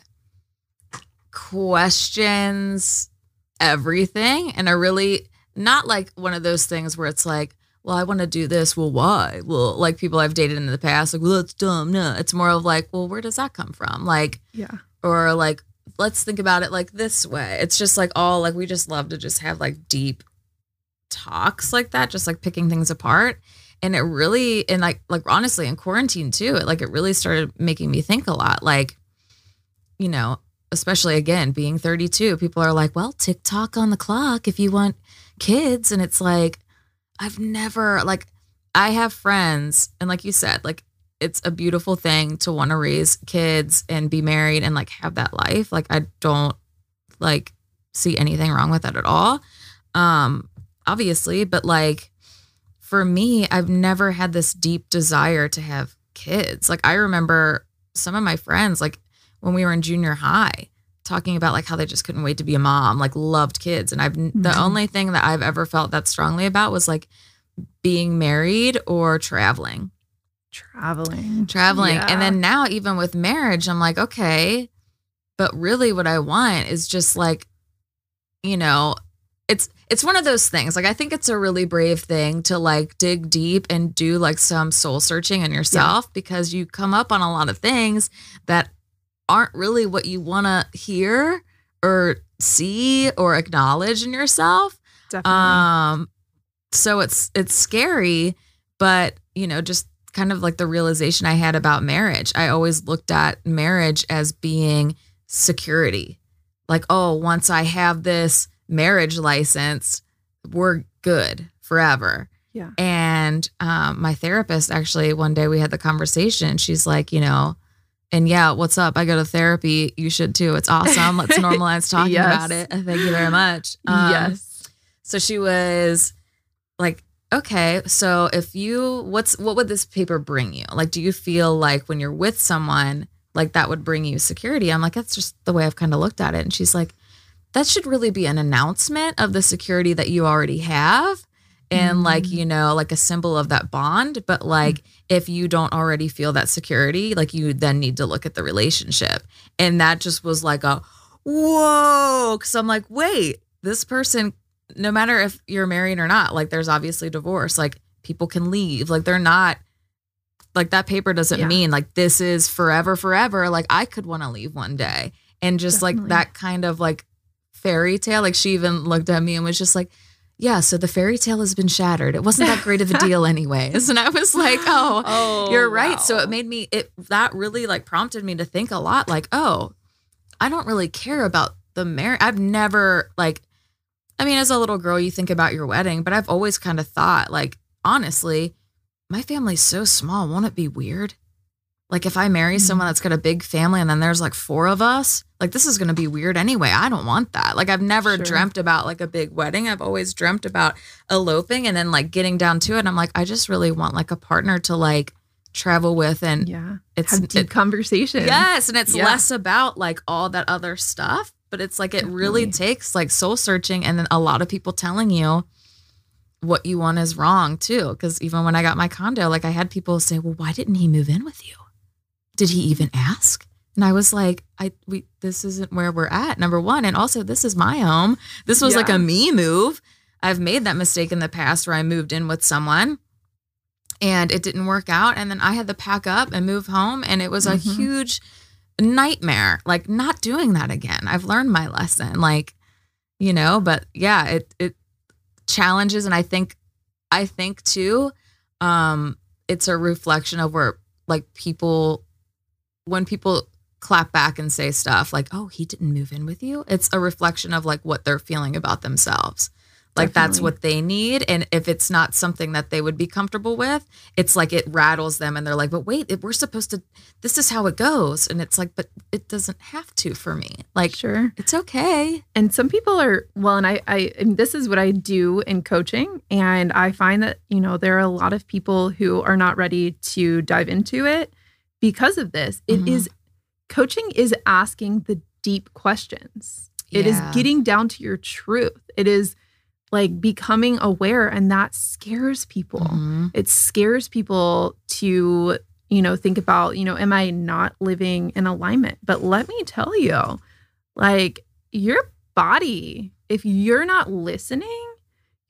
questions everything. And I really not like one of those things where it's like, well, I want to do this. Well, why? Well, like people I've dated in the past, like, well, that's dumb. No, it's more of like, well, where does that come from? Like, Yeah. or like let's think about it like this way it's just like all like we just love to just have like deep talks like that just like picking things apart and it really and like like honestly in quarantine too it like it really started making me think a lot like you know especially again being 32 people are like well tiktok on the clock if you want kids and it's like i've never like i have friends and like you said like it's a beautiful thing to want to raise kids and be married and like have that life. Like I don't like see anything wrong with that at all. Um obviously, but like for me, I've never had this deep desire to have kids. Like I remember some of my friends like when we were in junior high talking about like how they just couldn't wait to be a mom, like loved kids and I've the Mhm. only thing that I've ever felt that strongly about was like being married or traveling traveling. traveling. Yeah. And then now, even with marriage, I'm like, okay, but really what I want is just like, you know, it's it's one of those things. Like I think it's a really brave thing to like dig deep and do like some soul searching in yourself because you come up on a lot of things that aren't really what you want to hear or see or acknowledge in yourself. Definitely. Um, so it's it's scary, but you know, just kind of like the realization I had about marriage. I always looked at marriage as being security. Like, oh, once I have this marriage license, we're good forever. Yeah. And um, my therapist actually, one day we had the conversation. She's like, you know, and yeah, what's up? I go to therapy. You should too. It's awesome. Let's normalize talking Yes. about it. Thank you very much. Um, yes. So she was like, okay, so if you, what's, what would this paper bring you? Like, do you feel like when you're with someone, like that would bring you security? I'm like, that's just the way I've kind of looked at it. And she's like, that should really be an announcement of the security that you already have. And like, Mm. you know, like a symbol of that bond. But like, if you don't already feel that security, like you then need to look at the relationship. And that just was like a whoa. Cause I'm like, wait, this person, no matter if you're married or not, like there's obviously divorce, like people can leave. Like they're not, like that paper doesn't Yeah. mean like this is forever, forever. Like I could want to leave one day. And just like that kind of like fairy tale, like she even looked at me and was just like, yeah, so the fairy tale has been shattered. It wasn't that great of a deal, anyways. And I was like, oh, Oh, you're right. So it made me it that really like prompted me to think a lot like, oh, I don't really care about the marriage. I've never like I mean, as a little girl, you think about your wedding, but I've always kind of thought, like, honestly, my family's so small. Won't it be weird? Like, if I marry Mhm. someone that's got a big family and then there's like four of us, like, this is going to be weird anyway. I don't want that. Like, I've never Sure. dreamt about like a big wedding. I've always dreamt about eloping and then like getting down to it. I'm like, I just really want like a partner to like travel with. And Yeah. it's, Have deep it- conversation. Yes, and it's Yeah. less about like all that other stuff, but it's like it really takes like soul searching and then a lot of people telling you what you want is wrong too. Cause even when I got my condo, like I had people say, Well, why didn't he move in with you? Did he even ask? And I was like, I we this isn't where we're at, number one. And also this is my home. This was like a me move. I've made that mistake in the past where I moved in with someone and it didn't work out. And then I had to pack up and move home. And it was a Mhm. huge nightmare. Like not doing that again. I've learned my lesson. Like, you know, but yeah, it it challenges and I think I think too, um, it's a reflection of where like people when people clap back and say stuff like, oh, he didn't move in with you, it's a reflection of like what they're feeling about themselves. Like that's what they need. And if it's not something that they would be comfortable with, it's like it rattles them and they're like, but wait, we're supposed to, this is how it goes. And it's like, but it doesn't have to for me. Like, Sure. it's okay. And some people are well, and I, I, and this is what I do in coaching, and I find that you know there are a lot of people who are not ready to dive into it because of this. It Mhm. is coaching is asking the deep questions. It is Yeah. getting down to your truth. It is like becoming aware, and that scares people. Mhm. It scares people to you know think about you know am I not living in alignment? But let me tell you, like your body, if you're not listening,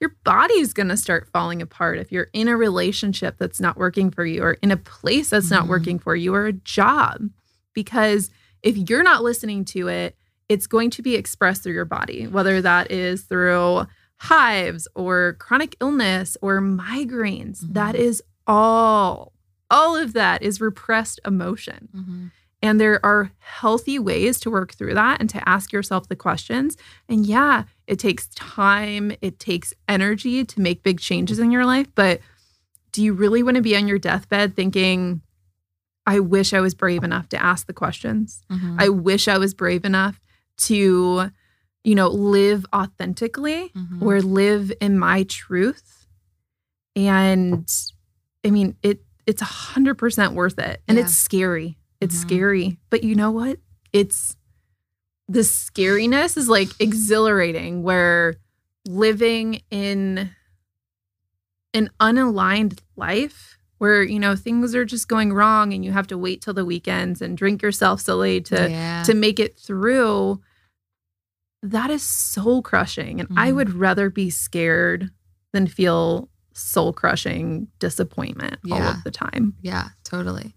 your body's going to start falling apart if you're in a relationship that's not working for you or in a place that's not Mhm. working for you or a job. Because if you're not listening to it, it's going to be expressed through your body, whether that is through hives or chronic illness or migraines. Mhm. That is all, all of that is repressed emotion. Mhm. And there are healthy ways to work through that and to ask yourself the questions. And yeah, it takes time, it takes energy to make big changes in your life. But do you really want to be on your deathbed thinking, I wish I was brave enough to ask the questions? Mhm. I wish I was brave enough to, you know, live authentically Mhm. or live in my truth. And I mean, it it's a hundred percent worth it. And Yeah. it's scary. It's scary. But you know what? It's the scariness is like exhilarating where living in an unaligned life where, you know, things are just going wrong and you have to wait till the weekends and drink yourself silly to yeah. to make it through that is soul crushing and i Mhm. would rather be scared than feel soul crushing disappointment all of the time Yeah, totally.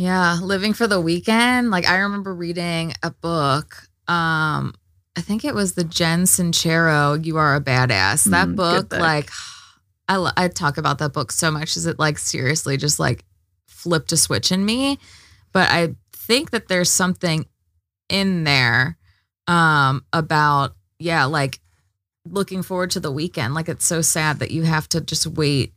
Yeah, living for the weekend. Like I remember reading a book. Um, I think it was the Jen Sincero, You Are a Badass. That Mm, book, book. like I I talk about that book so much. Is it like seriously just like flipped a switch in me? But I think that there's something in there um about yeah like looking forward to the weekend like it's so sad that you have to just wait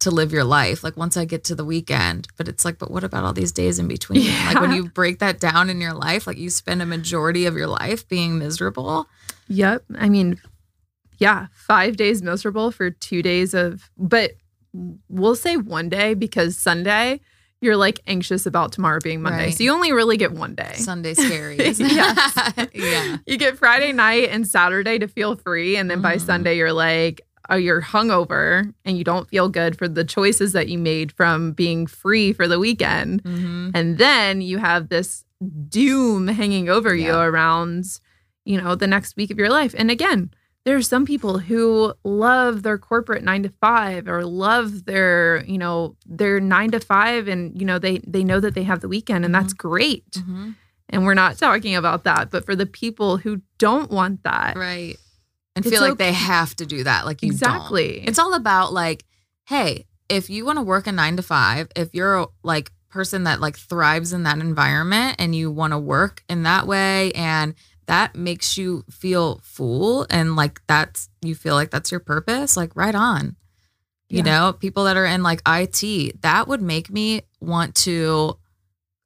to live your life like once i get to the weekend but it's like but what about all these days in between like when you break that down in your life like you spend a majority of your life being miserable Yep. I mean, yeah, five days miserable for two days of, but we'll say one day because Sunday, you're like anxious about tomorrow being Monday. Right. So you only really get one day. sunday scary yeah You get Friday night and Saturday to feel free. And then by Mhm. Sunday, you're like, oh, you're hungover and you don't feel good for the choices that you made from being free for the weekend. hmm And then you have this doom hanging over you around, you know, the next week of your life. And again, there are some people who love their corporate nine to five or love their, you know, their nine to five and, you know, they they know that they have the weekend and that's great. hmm And we're not talking about that. But for the people who don't want that, right and It's feel like they have to do that like you don't. exactly. It's all about like, hey, if you want to work a nine to five, if you're a like person that like thrives in that environment and you want to work in that way and that makes you feel full and like that's you feel like that's your purpose, like right on. You Yeah. know, people that are in like IT, that would make me want to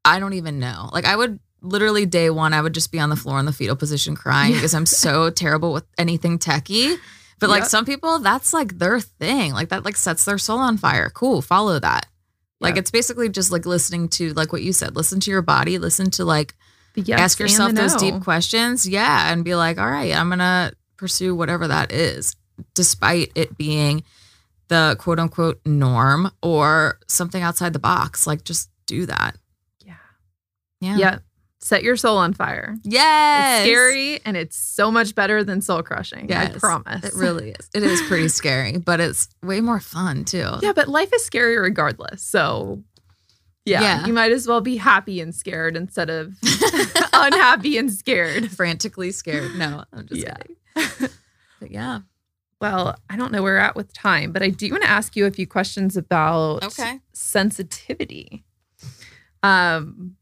I don't even know. Like I would literally day one, I would just be on the floor in the fetal position crying because I'm so terrible with anything techie. But like Yep. some people, that's like their thing. Like that like sets their soul on fire. Cool, follow that. Like Yep. it's basically just like listening to like what you said. Listen to your body. Listen to like yes ask yourself those no. deep questions. Yeah, and be like, all right, I'm gonna pursue whatever that is, despite it being the quote unquote norm or something outside the box. Like just do that. Yeah. Yeah. Yeah. Set your soul on fire. Yes. It's scary and it's so much better than soul crushing. I promise. It really is. It is pretty scary, but it's way more fun too. Yeah, but life is scary regardless. So, yeah, Yeah. you might as well be happy and scared instead of unhappy and scared. Frantically scared. No, I'm just Yeah. kidding. But yeah. Well, I don't know where we're at with time, but I do want to ask you a few questions about Okay. sensitivity. Um,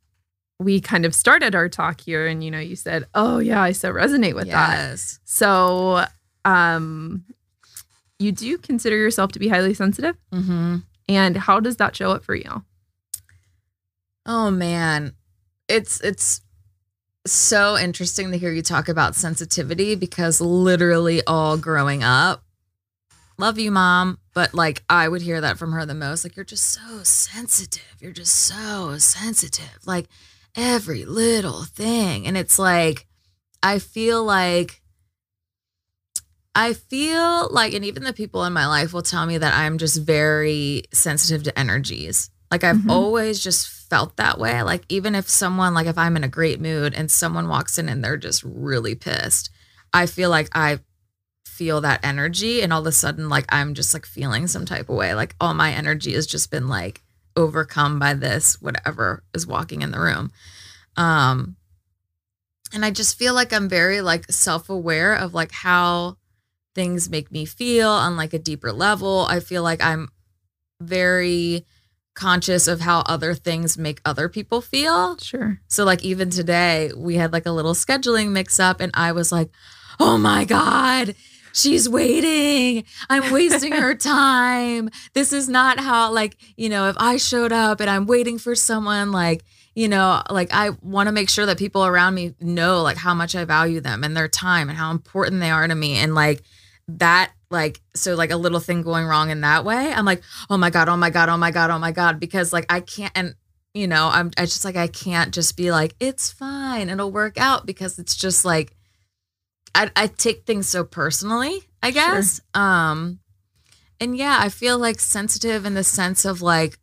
we kind of started our talk here, and you know, you said, "Oh yeah, I so resonate with that." So, um, you do consider yourself to be highly sensitive, Mm-hmm. and how does that show up for you? Oh man. It's it's so interesting to hear you talk about sensitivity because literally all growing up, love you, mom, but like I would hear that from her the most. Like, you're just so sensitive. You're just so sensitive. Like every little thing. And it's like, I feel like I feel like, and even the people in my life will tell me that I'm just very sensitive to energies. Like I've Mhm. always just felt that way. Like even if someone, like if I'm in a great mood and someone walks in and they're just really pissed, I feel like I feel that energy and all of a sudden like I'm just like feeling some type of way. Like all my energy has just been like overcome by this, whatever is walking in the room. Um and I just feel like I'm very like self-aware of like how things make me feel on like a deeper level. I feel like I'm very conscious of how other things make other people feel. Sure. So like even today we had like a little scheduling mix up and I was like, "Oh my god, she's waiting. I'm wasting her time. This is not how like, you know, if I showed up and I'm waiting for someone like you know, like I want to make sure that people around me know like how much I value them and their time and how important they are to me. And like that, like, so like a little thing going wrong in that way, I'm like, oh my God, oh my God, oh my God, oh my God. Because like I can't, and you know, I'm, I just like, I can't just be like, it's fine, it'll work out because it's just like, I, I take things so personally, I guess. Um, and yeah, I feel like sensitive in the sense of like,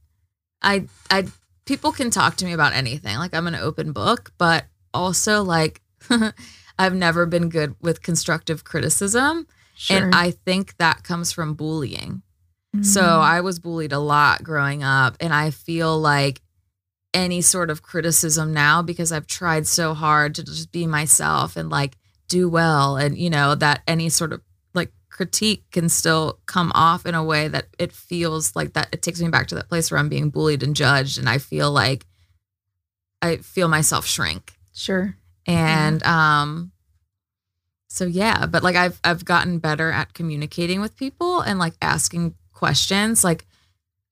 I, I, people can talk to me about anything. Like I'm an open book, but also like, I've never been good with constructive criticism. Sure. And I think that comes from bullying. So Mm. I was bullied a lot growing up. And I feel like any sort of criticism now, because I've tried so hard to just be myself and like do well, and you know, that any sort of like critique can still come off in a way that it feels like that it takes me back to that place where I'm being bullied and judged and I feel like I feel myself shrink. Sure. And um so yeah, but like I've I've gotten better at communicating with people and like asking questions. Like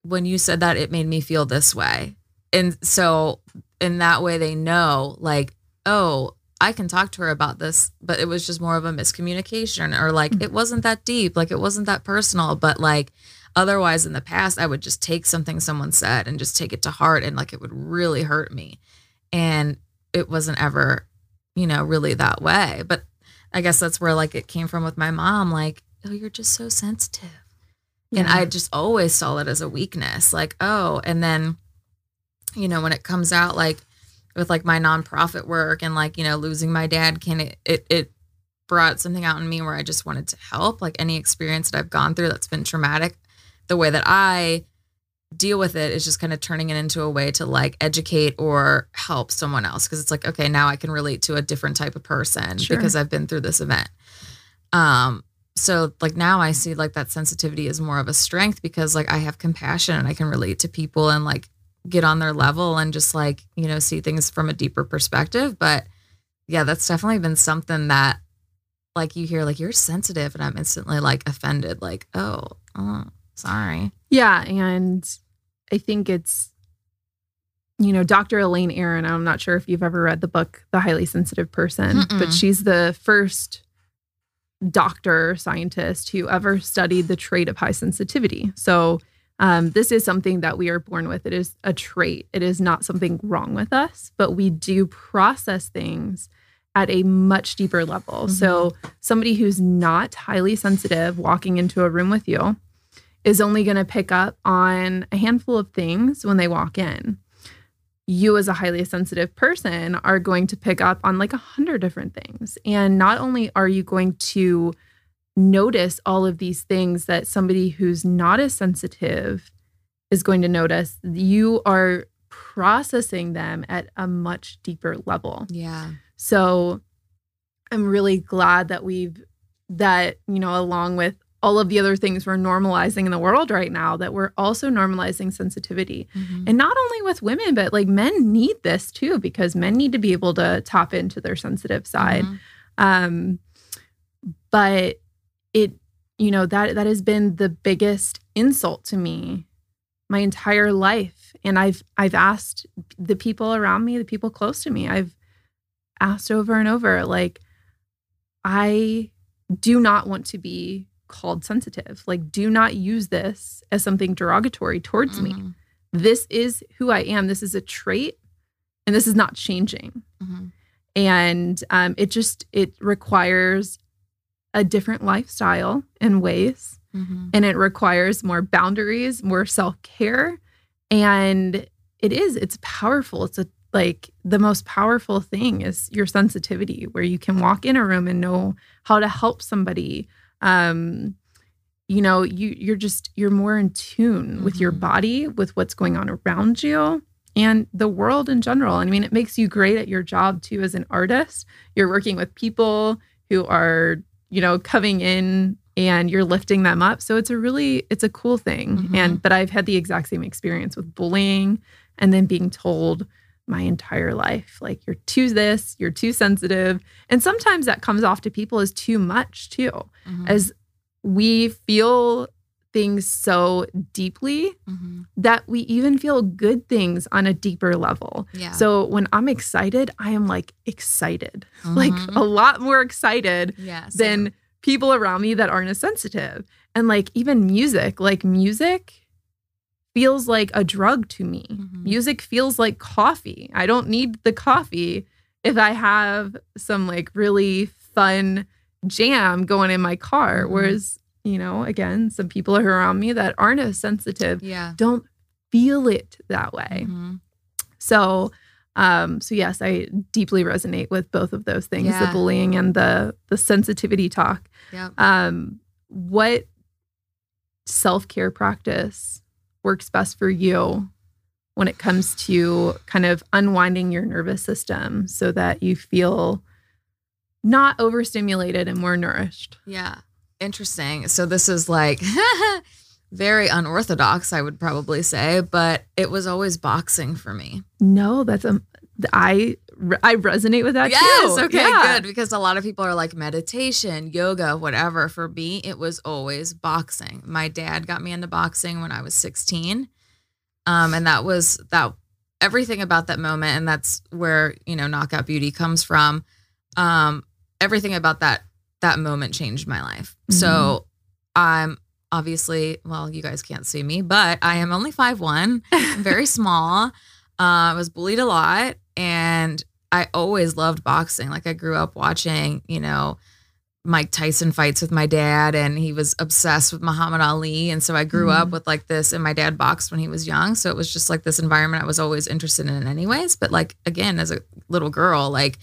when you said that it made me feel this way. And so in that way they know like, oh, I can talk to her about this, but it was just more of a miscommunication or like it wasn't that deep, like it wasn't that personal, but like otherwise in the past I would just take something someone said and just take it to heart and like it would really hurt me. And it wasn't ever, you know, really that way. But I guess that's where like it came from with my mom like, "Oh, you're just so sensitive." And I just always saw it as a weakness. Like, oh, and then, you know, when it comes out like with like my nonprofit work and like, you know, losing my dad, can it it it brought something out in me where I just wanted to help. Like any experience that I've gone through that's been traumatic, the way that I deal with it is just kind of turning it into a way to like educate or help someone else because it's like okay now i can relate to a different type of person Sure. because i've been through this event um so like now i see like that sensitivity is more of a strength because like i have compassion and i can relate to people and like get on their level and just like you know see things from a deeper perspective but yeah that's definitely been something that like you hear like you're sensitive and i'm instantly like offended like oh, oh sorry Yeah, and I think it's you know, Dr. Elaine Aron, I'm not sure if you've ever read the book The Highly Sensitive Person, Mm-mm. but she's the first doctor scientist who ever studied the trait of high sensitivity. So um, this is something that we are born with. It is a trait. It is not something wrong with us, but we do process things at a much deeper level. So somebody who's not highly sensitive walking into a room with you is only going to pick up on a handful of things when they walk in. You, as a highly sensitive person, are going to pick up on like a hundred different things. And not only are you going to notice all of these things that somebody who's not as sensitive is going to notice, you are processing them at a much deeper level. yeah So I'm really glad that we've that, you know, along with all of the other things we're normalizing in the world right now, that we're also normalizing sensitivity. Mhm. And not only with women, but like men need this too, because men need to be able to tap into their sensitive side. Mhm. Um, but it, you know, that that has been the biggest insult to me my entire life. And I've I've asked the people around me, the people close to me, I've asked over and over, like, I do not want to be called sensitive. Like, do not use this as something derogatory towards me. Mhm. This is who I am. This is a trait, and this is not changing Mhm. and um, it just it requires a different lifestyle and ways Mhm. and it requires more boundaries more self-care and it is it's powerful it's a like the most powerful thing is your sensitivity where you can walk in a room and know how to help somebody um you know you you're just you're more in tune with your Mhm. body with what's going on around you and the world in general i mean it makes you great at your job too as an artist you're working with people who are you know coming in and you're lifting them up so it's a really it's a cool thing Mhm. and but i've had the exact same experience with bullying and then being told my entire life like you're too this you're too sensitive and sometimes that comes off to people as too much too Mhm. as we feel things so deeply Mhm. that we even feel good things on a deeper level. yeah So when I'm excited, I am like excited, like Mhm. a lot more excited yeah than people around me that aren't as sensitive. And like even music, like music feels like a drug to me. Mhm. Music feels like coffee. I don't need the coffee if I have some like really fun jam going in my car. Mhm. Whereas, you know, again, some people are around me that aren't as sensitive yeah don't feel it that way. Mhm. So, um, so yes, I deeply resonate with both of those things, the bullying and the the sensitivity talk. Yep. Um, what self-care practice works best for you when it comes to kind of unwinding your nervous system so that you feel not overstimulated and more nourished? Yeah. Interesting. So this is like very unorthodox, I would probably say, but it was always boxing for me. No, that's a I I resonate with that yes, too. okay, Yeah. good. Because a lot of people are like meditation, yoga, whatever. For me, it was always boxing. My dad got me into boxing when I was 16. Um, and that was that everything about that moment, and that's where, you know, knockout beauty comes from. Um, everything about that that moment changed my life. So I'm obviously, well, you guys can't see me, but I am only 5'1, I'm very small. Uh, I was bullied a lot and I always loved boxing. Like I grew up watching, you know, Mike Tyson fights with my dad and he was obsessed with Muhammad Ali. And so I grew up with like this and my dad boxed when he was young. So it was just like this environment I was always interested in anyways. But like again, as a little girl, like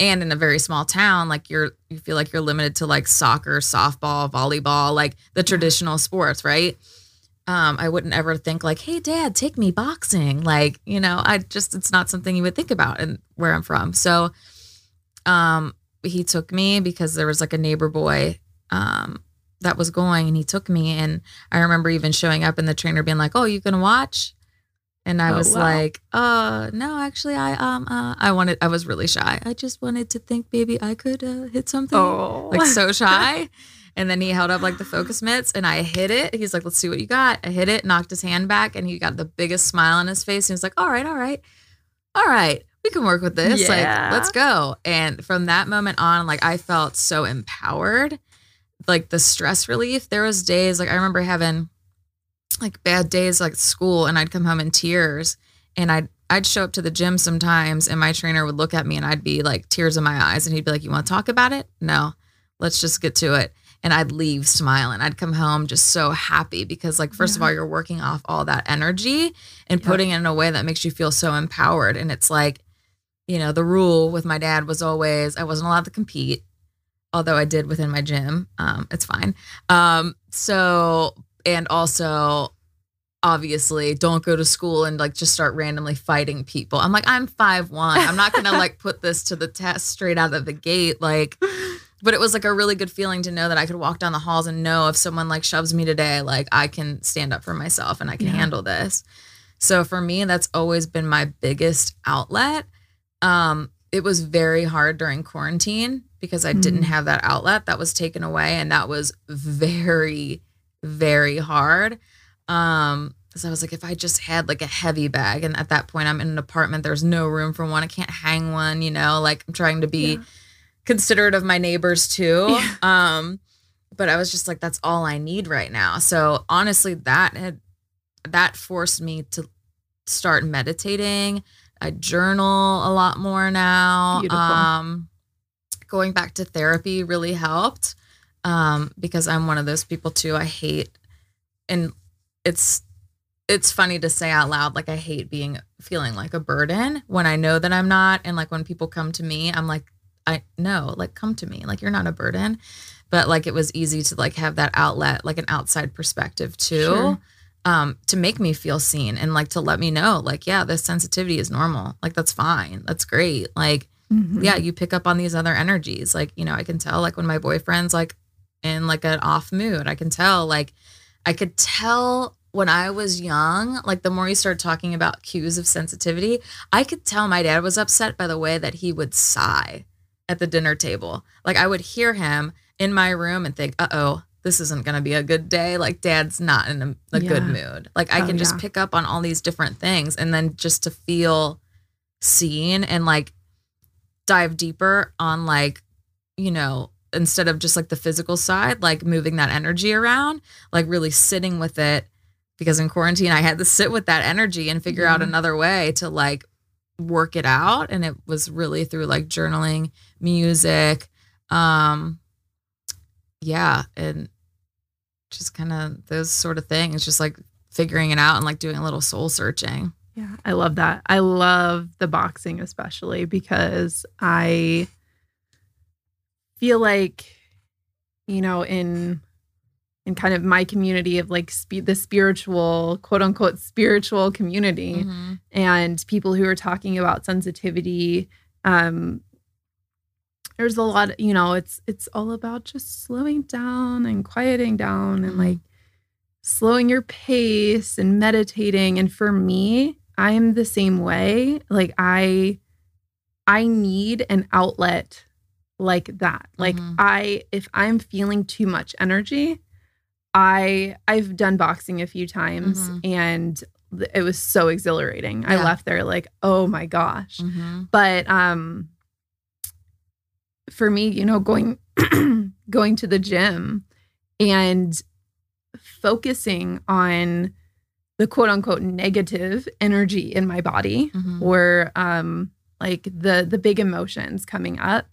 and in a very small town, like you're you feel like you're limited to like soccer, softball, volleyball, like the traditional sports, right? Um, I wouldn't ever think like, hey dad, take me boxing. Like, you know, I just it's not something you would think about and where I'm from. So um he took me because there was like a neighbor boy um that was going and he took me and I remember even showing up and the trainer being like, Oh, you gonna watch? And I Oh, was wow. like, uh no, actually I um uh I wanted I was really shy. I just wanted to think maybe I could uh, hit something Oh. like so shy. And then he held up like the focus mitts and I hit it. He's like, let's see what you got. I hit it, knocked his hand back, and he got the biggest smile on his face. He was like, all right, all right, all right, we can work with this. Yeah. Like, let's go. And from that moment on, like I felt so empowered. Like the stress relief. There was days, like I remember having like bad days like school and I'd come home in tears and I'd I'd show up to the gym sometimes and my trainer would look at me and I'd be like tears in my eyes and he'd be like, You want to talk about it? No. Let's just get to it. And I'd leave smiling. I'd come home just so happy because like first of all, you're working off all that energy and Yeah. putting it in a way that makes you feel so empowered. And it's like, you know, the rule with my dad was always I wasn't allowed to compete, although I did within my gym. Um, it's fine. Um, so and also obviously don't go to school and like just start randomly fighting people. I'm like, I'm five one. I'm not gonna like put this to the test straight out of the gate. Like, but it was like a really good feeling to know that I could walk down the halls and know if someone like shoves me today, like I can stand up for myself and I can Yeah. handle this. So for me, that's always been my biggest outlet. Um, it was very hard during quarantine because I didn't Mm. have that outlet that was taken away, and that was very, very hard. Um, because I was like, if I just had like a heavy bag, and at that point I'm in an apartment, there's no room for one. I can't hang one, you know, like I'm trying to be Yeah. considerate of my neighbors too. Yeah. Um, but I was just like, that's all I need right now. So honestly, that had that forced me to start meditating. I journal a lot more now. Beautiful. Um, going back to therapy really helped um, because I'm one of those people too. I hate, and it's it's funny to say out loud like I hate being feeling like a burden when I know that I'm not, and like when people come to me, I'm like, I no, like come to me, like you're not a burden, but like it was easy to like have that outlet, like an outside perspective too Sure. um to make me feel seen and like to let me know like yeah this sensitivity is normal like that's fine that's great like Mhm. yeah you pick up on these other energies like you know i can tell like when my boyfriend's like in like an off mood. I can tell like i could tell when i was young like the more you start talking about cues of sensitivity i could tell my dad was upset by the way that he would sigh at the dinner table. Like i would hear him in my room and think uh-oh this isn't going to be a good day. Like dad's not in a, a good mood. Like i Oh, can just yeah. pick up on all these different things and then just to feel seen and like dive deeper on like you know instead of just like the physical side like moving that energy around like really sitting with it. Because in quarantine i had to sit with that energy and figure out another way to like work it out. And it was really through like journaling music um yeah and just kind of those sort of things just like figuring it out and like doing a little soul searching. Yeah, I love that. I love the boxing especially because I feel like you know in in kind of my community of like spe- the spiritual quote unquote spiritual community Mhm. and people who are talking about sensitivity um there's a lot, you know, it's it's all about just slowing down and quieting down and Mhm. like slowing your pace and meditating. And for me, I'm the same way. Like I I need an outlet like that. Like Mhm. I if I'm feeling too much energy, I I've done boxing a few times Mhm. and it was so exhilarating. I left there like, "Oh my gosh." Mhm. but um for me you know going going to the gym and focusing on the quote unquote negative energy in my body or um like the the big emotions coming up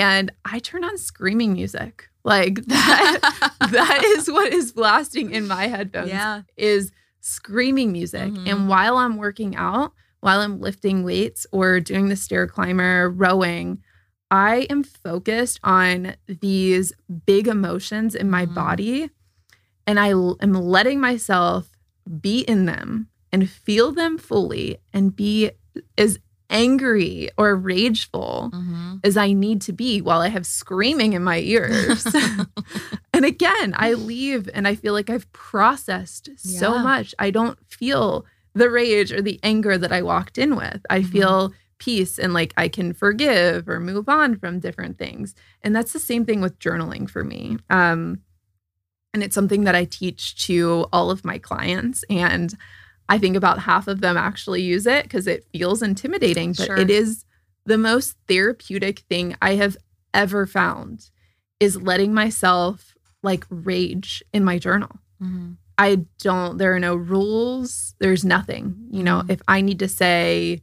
and i turn on screaming music like that that is what is blasting in my headphones yeah. is screaming music. Mhm. And while I'm working out, while I'm lifting weights or doing the stair climber, rowing, I am focused on these big emotions in my Mhm. body. And I l- am letting myself be in them and feel them fully and be as angry or rageful Mhm. as I need to be while I have screaming in my ears. and again, I leave and I feel like I've processed so much. I don't feel the rage or the anger that I walked in with. I Mhm. feel peace and like I can forgive or move on from different things. And that's the same thing with journaling for me. Um, and it's something that I teach to all of my clients. And I think about half of them actually use it because it feels intimidating, but Sure. it is the most therapeutic thing I have ever found is letting myself like rage in my journal. Mhm. I don't, there are no rules. There's nothing. You know, Mhm. if I need to say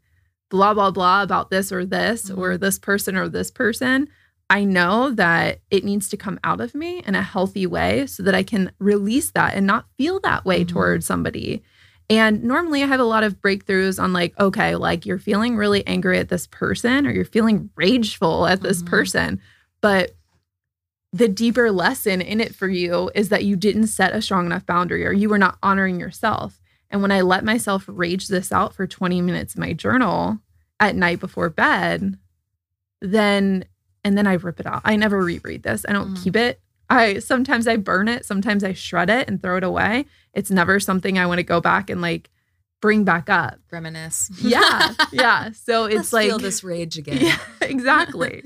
blah, blah, blah about this or this or Mhm. this person or this person, I know that it needs to come out of me in a healthy way so that I can release that and not feel that way Mhm. towards somebody. And normally I have a lot of breakthroughs on like, okay, like you're feeling really angry at this person or you're feeling rageful at this Mhm. person. But the deeper lesson in it for you is that you didn't set a strong enough boundary or you were not honoring yourself. And when I let myself rage this out for 20 minutes in my journal at night before bed, then and then I rip it out. I never reread this. I don't Mm. keep it. I sometimes I burn it, sometimes I shred it and throw it away. It's never something I want to go back and like bring back up. Reminisce. Yeah. yeah. So it's Let's like feel this rage again. yeah, exactly.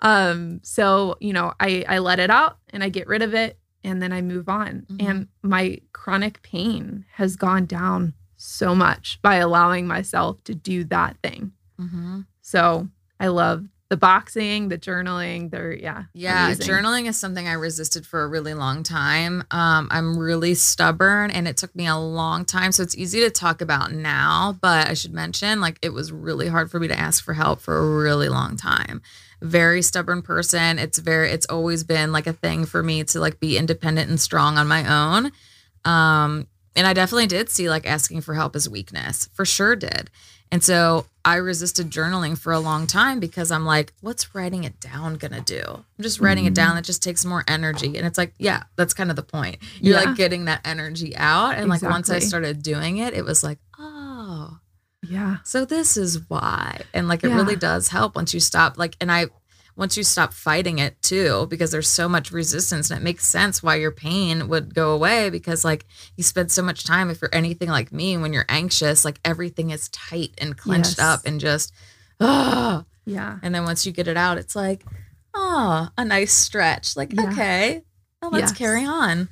um, so you know, I I let it out and I get rid of it and then I move on. Mhm. And my chronic pain has gone down so much by allowing myself to do that thing. hmm So I love the boxing, the journaling. They're yeah, Yeah, amazing. journaling is something I resisted for a really long time. Um, I'm really stubborn and it took me a long time. So it's easy to talk about now, but I should mention like it was really hard for me to ask for help for a really long time. Very stubborn person. It's very it's always been like a thing for me to like be independent and strong on my own. Um, and I definitely did see like asking for help as weakness. For sure did. And so I resisted journaling for a long time because I'm like, what's writing it down gonna do? I'm just writing it down. Mm-hmm. That just takes more energy. And it's like, yeah, that's kind of the point. You're Yeah. like getting that energy out. And like once I started doing it, it was like, oh, Yeah. so this is why. And like it Yeah. really does help once you stop like and I once you stop fighting it too because there's so much resistance and it makes sense why your pain would go away because like you spend so much time if you're anything like me when you're anxious like everything is tight and clenched Yes. up and just oh Yeah. and then once you get it out it's like oh a nice stretch like Yeah. okay well, let's Yes. carry on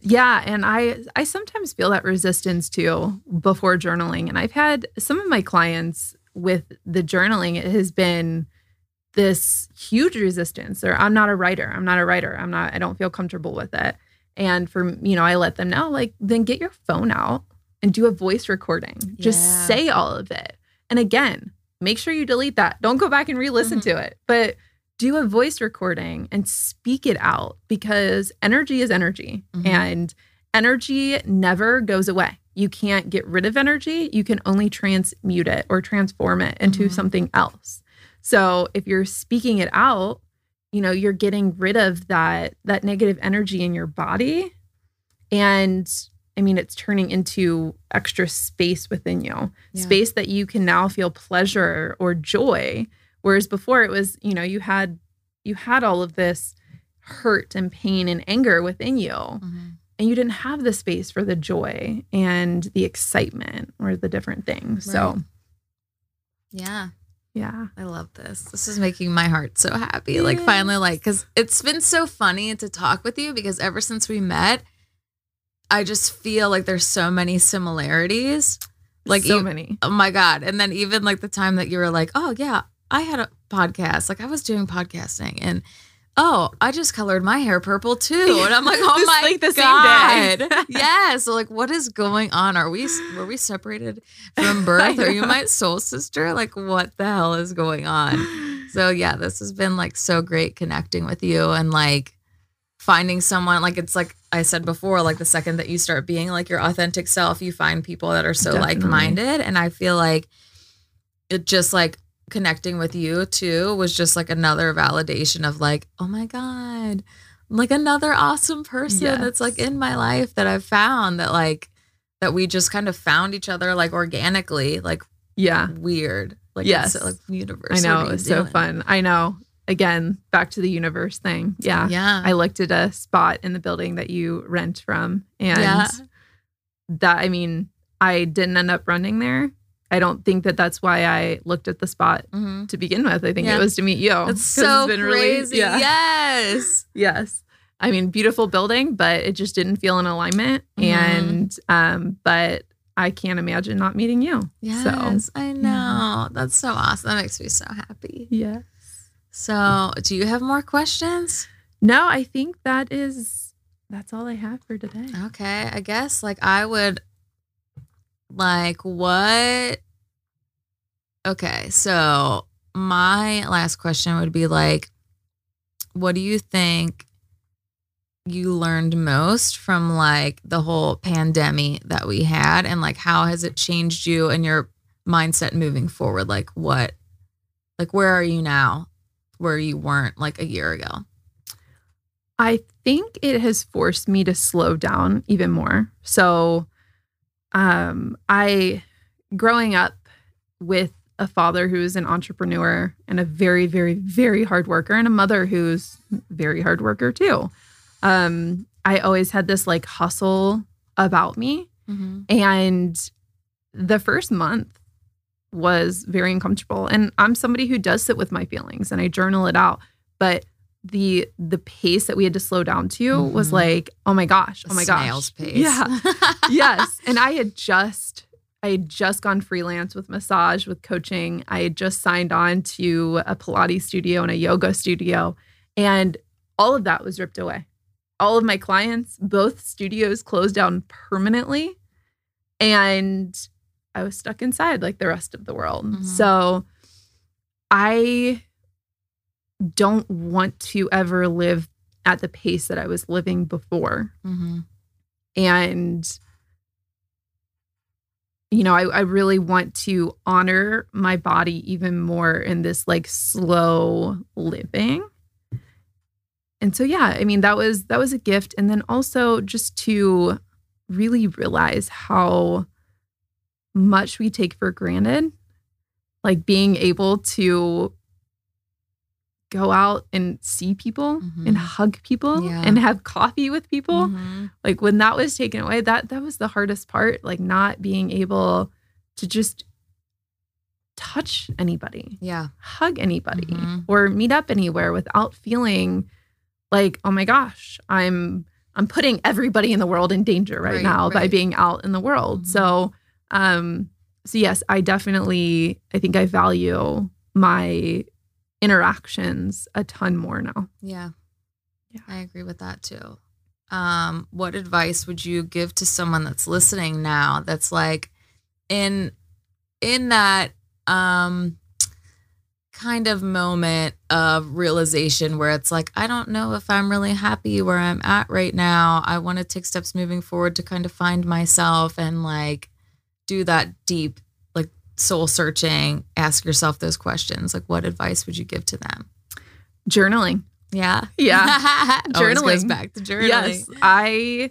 Yeah, and I I sometimes feel that resistance too before journaling. And I've had some of my clients with the journaling, it has been this huge resistance or I'm not a writer. I'm not a writer. I'm not I don't feel comfortable with it. And for you know, I let them know like then get your phone out and do a voice recording. Yeah. Just say all of it. And again, make sure you delete that. Don't go back and re-listen Mhm. to it. But do a voice recording and speak it out because energy is energy Mhm. and energy never goes away. You can't get rid of energy. You can only transmute it or transform it into Mhm. something else. So if you're speaking it out, you know, you're getting rid of that that negative energy in your body and I mean it's turning into extra space within you. Yeah. Space that you can now feel pleasure or joy whereas before it was, you know, you had you had all of this hurt and pain and anger within you Mhm. and you didn't have the space for the joy and the excitement or the different things. So, Yeah. Yeah. I love this. This is making my heart so happy. Like finally, like because it's been so funny to talk with you because ever since we met, I just feel like there's so many similarities. Like so many. oh my god! And then even like the time that you were like, oh yeah, I had a podcast. Like I was doing podcasting and. Oh, I just colored my hair purple too, and I'm like, oh Just, my like, the same god, day. yeah. So like, what is going on? Are we were we separated from birth? Are you my soul sister? Like, what the hell is going on? So yeah, this has been like so great connecting with you and like finding someone like it's like I said before, like the second that you start being like your authentic self, you find people that are so like-minded and I feel like it just like connecting with you too was just like another validation of like, oh my god, like another awesome person that's like in my life that I've found that like that we just kind of found each other like organically, like Yeah. weird. Like Yes. it's like universe. I know. It's so fun. I know. Again, back to the universe thing. Yeah. Yeah. I looked at a spot in the building that you rent from. And Yeah. that, I mean, I didn't end up running there. I don't think that that's why I looked at the spot Mhm. to begin with. I think Yeah. it was to meet you. It's 'Cause so it's been really- crazy. yeah. Yes. Yes. I mean, beautiful building, but it just didn't feel in alignment. Mhm. And, um, but I can't imagine not meeting you. Yes. I know. That's so awesome. That makes me so happy. Yes. So, do you have more questions? No, I think that is, that's all I have for today. Okay. I guess like I would like what Okay. So, my last question would be like what do you think you learned most from like the whole pandemic that we had and like how has it changed you and your mindset moving forward like what like where are you now where you weren't like a year ago I think it has forced me to slow down even more. So, um, I, growing up with a father who's an entrepreneur and a very, very, very hard worker, and a mother who's very hard worker too. Um, I always had this like hustle about me. mm-hmm. And the first month was very uncomfortable. And I'm somebody who does sit with my feelings and I journal it out. But the the pace that we had to slow down to was Mhm. like, oh my gosh, oh my snail's gosh. pace Yeah. yes. And I had just I had just gone freelance with massage, with coaching. I had just signed on to a Pilates studio and a yoga studio. And all of that was ripped away. All of my clients, both studios closed down permanently. And I was stuck inside like the rest of the world. Mhm. So I don't want to ever live at the pace that I was living before. Mm-hmm. and you know I, I really want to honor my body even more in this like slow living. And so yeah i mean that was that was a gift. And then also just to really realize how much we take for granted like being able to go out and see people Mhm. and hug people Yeah. and have coffee with people Mhm. like when that was taken away that that was the hardest part like not being able to just touch anybody yeah hug anybody Mhm. or meet up anywhere without feeling like oh my gosh i'm i'm putting everybody in the world in danger right, Right, now by being out in the world Mhm. so um so yes i definitely i think i value my interactions a ton more now. Yeah. Yeah. i agree with that too. Um what advice would you give to someone that's listening now that's like in in that um kind of moment of realization where it's like i don't know if i'm really happy where i'm at right now. I want to take steps moving forward to kind of find myself and like do that deep soul searching ask yourself those questions like what advice would you give to them journaling yeah Yeah. Always goes Journaling. back to journaling Yes, I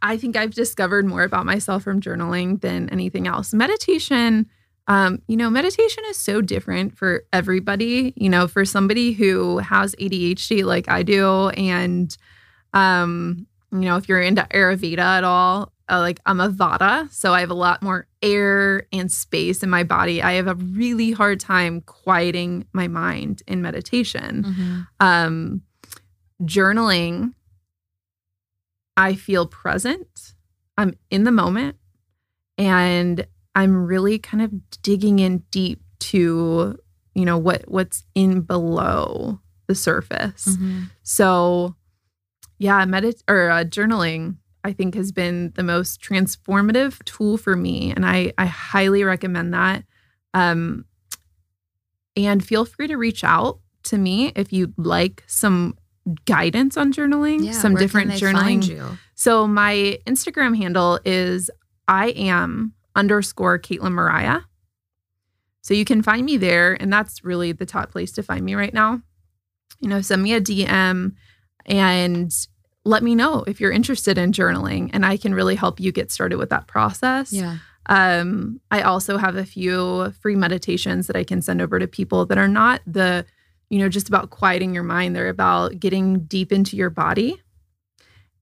I think I've discovered more about myself from journaling than anything else. Meditation, Um, you know, meditation is so different for everybody. You know, for somebody who has ADHD like I do, and um, you know, if you're into Ayurveda at all, uh, like I'm a Vata, so I have a lot more air and space in my body. I have a really hard time quieting my mind in meditation. Mm-hmm. Um, journaling, I feel present. I'm in the moment, and I'm really kind of digging in deep to you know what what's in below the surface. Mm-hmm. So, yeah, medit or uh, journaling, I think, has been the most transformative tool for me, and I I highly recommend that. Um, and feel free to reach out to me if you'd like some guidance on journaling, Yeah, some different journaling. So my Instagram handle is I am underscore Caitlin Mariah. So you can find me there, and that's really the top place to find me right now. You know, send me a DM and let me know if you're interested in journaling, and I can really help you get started with that process. Yeah. Um, I also have a few free meditations that I can send over to people that are not the, you know, just about quieting your mind. They're about getting deep into your body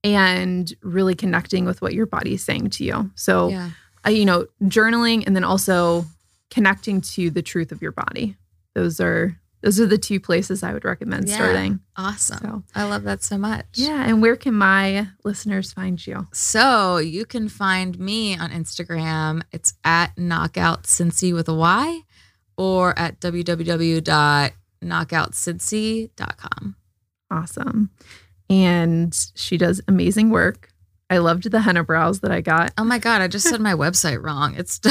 and really connecting with what your body is saying to you. So, Yeah. uh, you know, journaling and then also connecting to the truth of your body. Those are those are the two places I would recommend Yeah. starting. Awesome. So, I love that so much. yeah. And where can my listeners find you? So you can find me on Instagram. It's at knockout cincy with a Y or at www.knockoutcincy.com. Awesome. And she does amazing work. I loved the henna brows that I got. Oh my God, I just said my website wrong. It's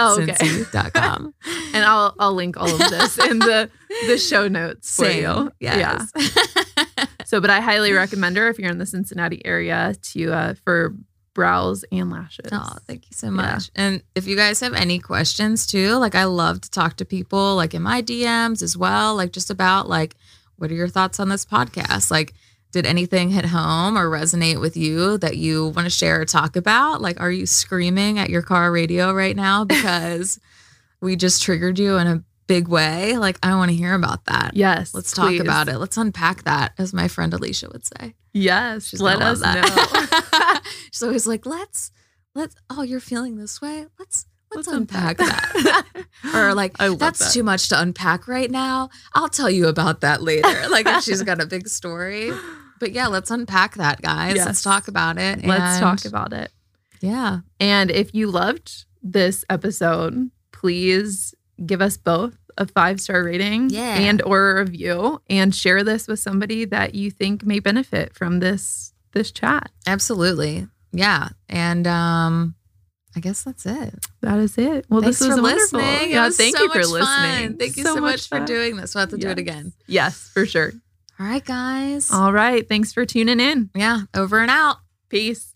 www.kobeautycincy.com. And I'll I'll link all of this in the the show notes for you. Yes. Yeah. So, but I highly recommend her if you're in the Cincinnati area to uh for brows and lashes. Oh, thank you so much. And if you guys have any questions too, like I love to talk to people like in my DMs as well, like just about like what are your thoughts on this podcast? Like did anything hit home or resonate with you that you want to share or talk about? Like are you screaming at your car radio right now because we just triggered you in a big way? Like I want to hear about that. Yes. Let's talk please. about it. Let's unpack that, as my friend Alicia would say. Yes. She's let us know. She's always like, let's, let's, oh, you're feeling this way. Let's, let's, Let's unpack, unpack that. or like, that's that. too much to unpack right now. I'll tell you about that later. like if she's got a big story. But yeah, let's unpack that, guys. Yes. Let's talk about it. Let's talk about it. Yeah. And if you loved this episode, please give us both a five star rating Yeah. and or a review and share this with somebody that you think may benefit from this this chat. Absolutely. Yeah. And um, I guess that's it. That is it. Well, Thanks this was wonderful. listening. Yeah, was thank so you for listening. fun. Thank you so, much, for doing this. We'll have to do it again. Yes, for sure. All right, guys. All right. Thanks for tuning in. yeah. Over and out. Peace.